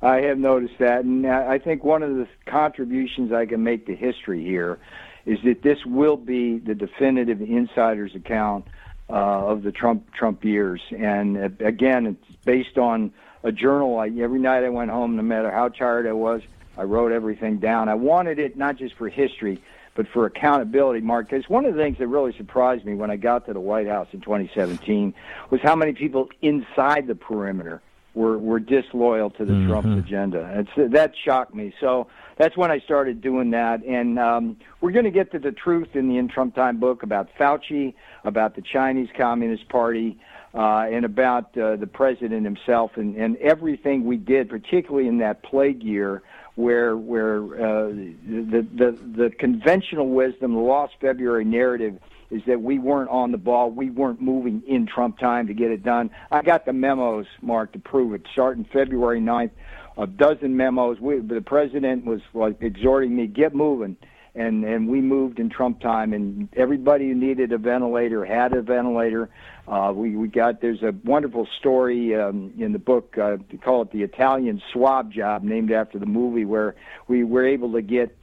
I have noticed that, and I I think one of the contributions I can make to history here is that this will be the definitive insider's account uh, of the Trump Trump years. And uh, again, it's based on a journal. I, every night I went home, no matter how tired I was, I wrote everything down. I wanted it not just for history, but for accountability, Mark. Because one of the things that really surprised me when I got to the White House in 2017 was how many people inside the perimeter were were disloyal to the Trump agenda. It's that shocked me. So that's when I started doing that. And um, we're going to get to the truth in the In Trump Time book about Fauci, about the Chinese Communist Party, uh, and about uh, the president himself, and, and everything we did, particularly in that plague year. Where where uh, the, the the conventional wisdom, the lost February narrative is that we weren't on the ball. We weren't moving in Trump time to get it done. I got the memos, Mark, to prove it. Starting February 9th, a dozen memos. We, the president was like exhorting me, get moving. And, and we moved in Trump time, and everybody who needed a ventilator had a ventilator. Uh, we, we got, there's a wonderful story um, in the book, uh, they call it the Italian swab job, named after the movie, where we were able to get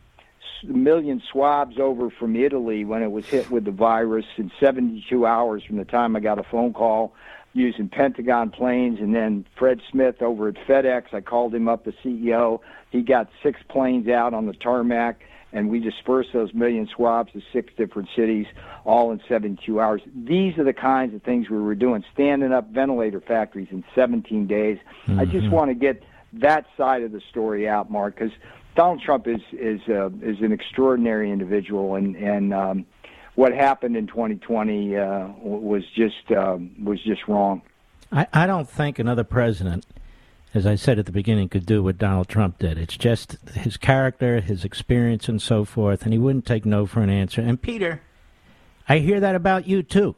a million swabs over from Italy when it was hit with the virus in 72 hours from the time I got a phone call using Pentagon planes. And then Fred Smith over at FedEx, I called him up, the CEO. He got six planes out on the tarmac, and we dispersed those million swabs to six different cities, all in 72 hours. These are the kinds of things we were doing, standing up ventilator factories in 17 days. I just want to get that side of the story out, Mark, because Donald Trump is is uh, is an extraordinary individual, and and um, what happened in 2020 uh, was just um, was just wrong. I, I don't think another president, as I said at the beginning, could do what Donald Trump did. It's just his character, his experience, and so forth, and he wouldn't take no for an answer. And Peter, I hear that about you too.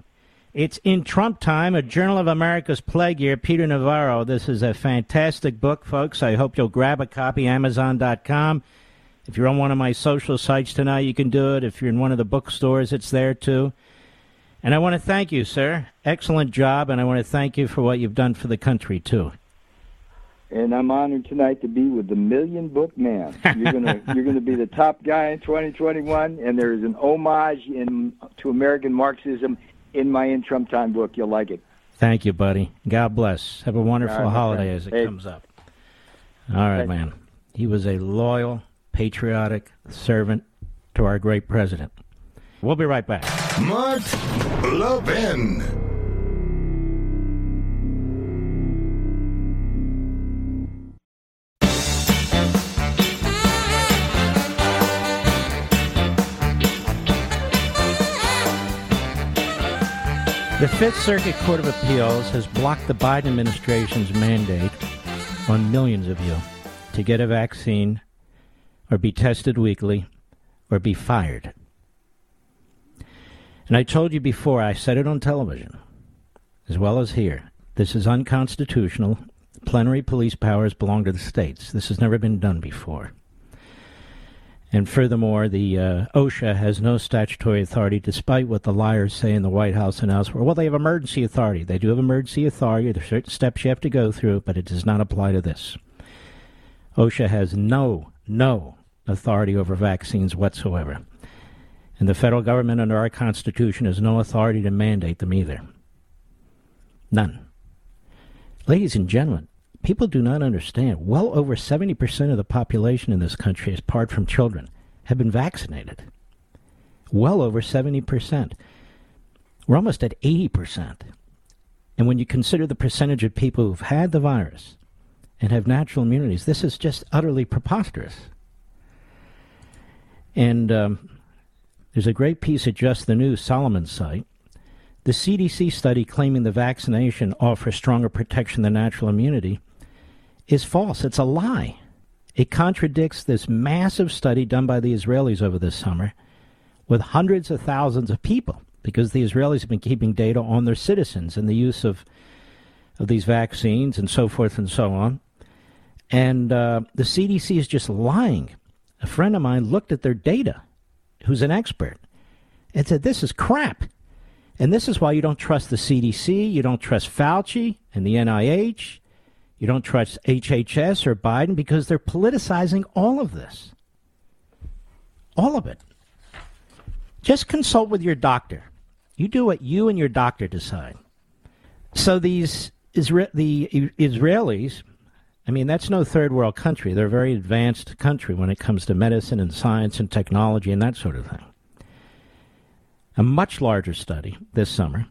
It's in Trump time, a Journal of America's Plague Year. Peter Navarro. This is a fantastic book, folks. I hope you'll grab a copy. Amazon.com. If you're on one of my social sites tonight, you can do it. If you're in one of the bookstores, it's there too. And I want to thank you, sir. Excellent job, and I want to thank you for what you've done for the country too. And I'm honored tonight to be with the Million Book Man. You're gonna you're gonna be the top guy in 2021, and there is an homage in to American Marxism in my In Trump Time book. You'll like it. Thank you, buddy. God bless. Have a wonderful All right, my holiday friend. as it Hey. comes up. All right, man. He was a loyal, patriotic servant to our great president. We'll be right back. Mark Levin. The Fifth Circuit Court of Appeals has blocked the Biden administration's mandate on millions of you to get a vaccine or be tested weekly or be fired. And I told you before, I said it on television as well as here. This is unconstitutional. Plenary police powers belong to the states. This has never been done before. And furthermore, the uh, OSHA has no statutory authority, despite what the liars say in the White House and elsewhere. Well, they have emergency authority. They do have emergency authority. There are certain steps you have to go through, but it does not apply to this. OSHA has no, no authority over vaccines whatsoever. And the federal government under our Constitution has no authority to mandate them either. None. Ladies and gentlemen, people do not understand. Well over 70% of the population in this country, apart from children, have been vaccinated. Well over 70%. We're almost at 80%. And when you consider the percentage of people who've had the virus and have natural immunities, this is just utterly preposterous. And um, there's a great piece at Just the News, Solomon's site. The CDC study claiming the vaccination offers stronger protection than natural immunity is false. It's a lie. It contradicts this massive study done by the Israelis over this summer with hundreds of thousands of people because the Israelis have been keeping data on their citizens and the use of, of these vaccines and so forth and so on. And uh, the CDC is just lying. A friend of mine looked at their data, who's an expert, and said, This is crap. And this is why you don't trust the CDC, you don't trust Fauci and the NIH, you don't trust HHS or Biden because they're politicizing all of this. All of it. Just consult with your doctor. You do what you and your doctor decide. So these Isra- the Israelis, I mean, that's no third world country. They're a very advanced country when it comes to medicine and science and technology and that sort of thing. A much larger study this summer,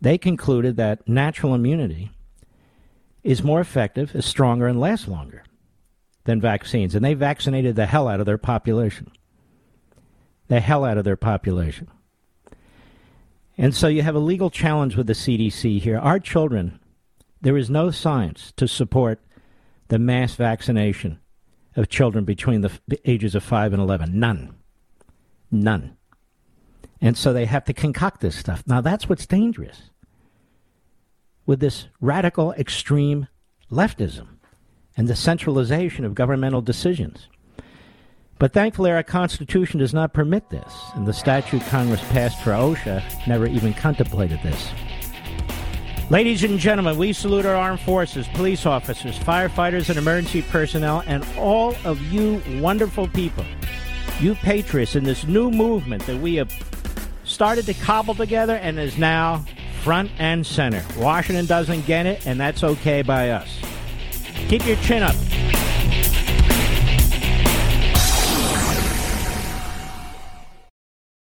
they concluded that natural immunity is more effective, is stronger, and lasts longer than vaccines. And they vaccinated the hell out of their population. The hell out of their population. And so you have a legal challenge with the CDC here. Our children, there is no science to support the mass vaccination of children between the ages of 5 and 11. None. None. And so they have to concoct this stuff. Now, that's what's dangerous with this radical extreme leftism and the centralization of governmental decisions. But thankfully, our Constitution does not permit this, and the statute Congress passed for OSHA never even contemplated this. Ladies and gentlemen, we salute our armed forces, police officers, firefighters, and emergency personnel, and all of you wonderful people, you patriots in this new movement that we have started to cobble together and is now front and center. Washington doesn't get it, and that's okay by us. Keep your chin up.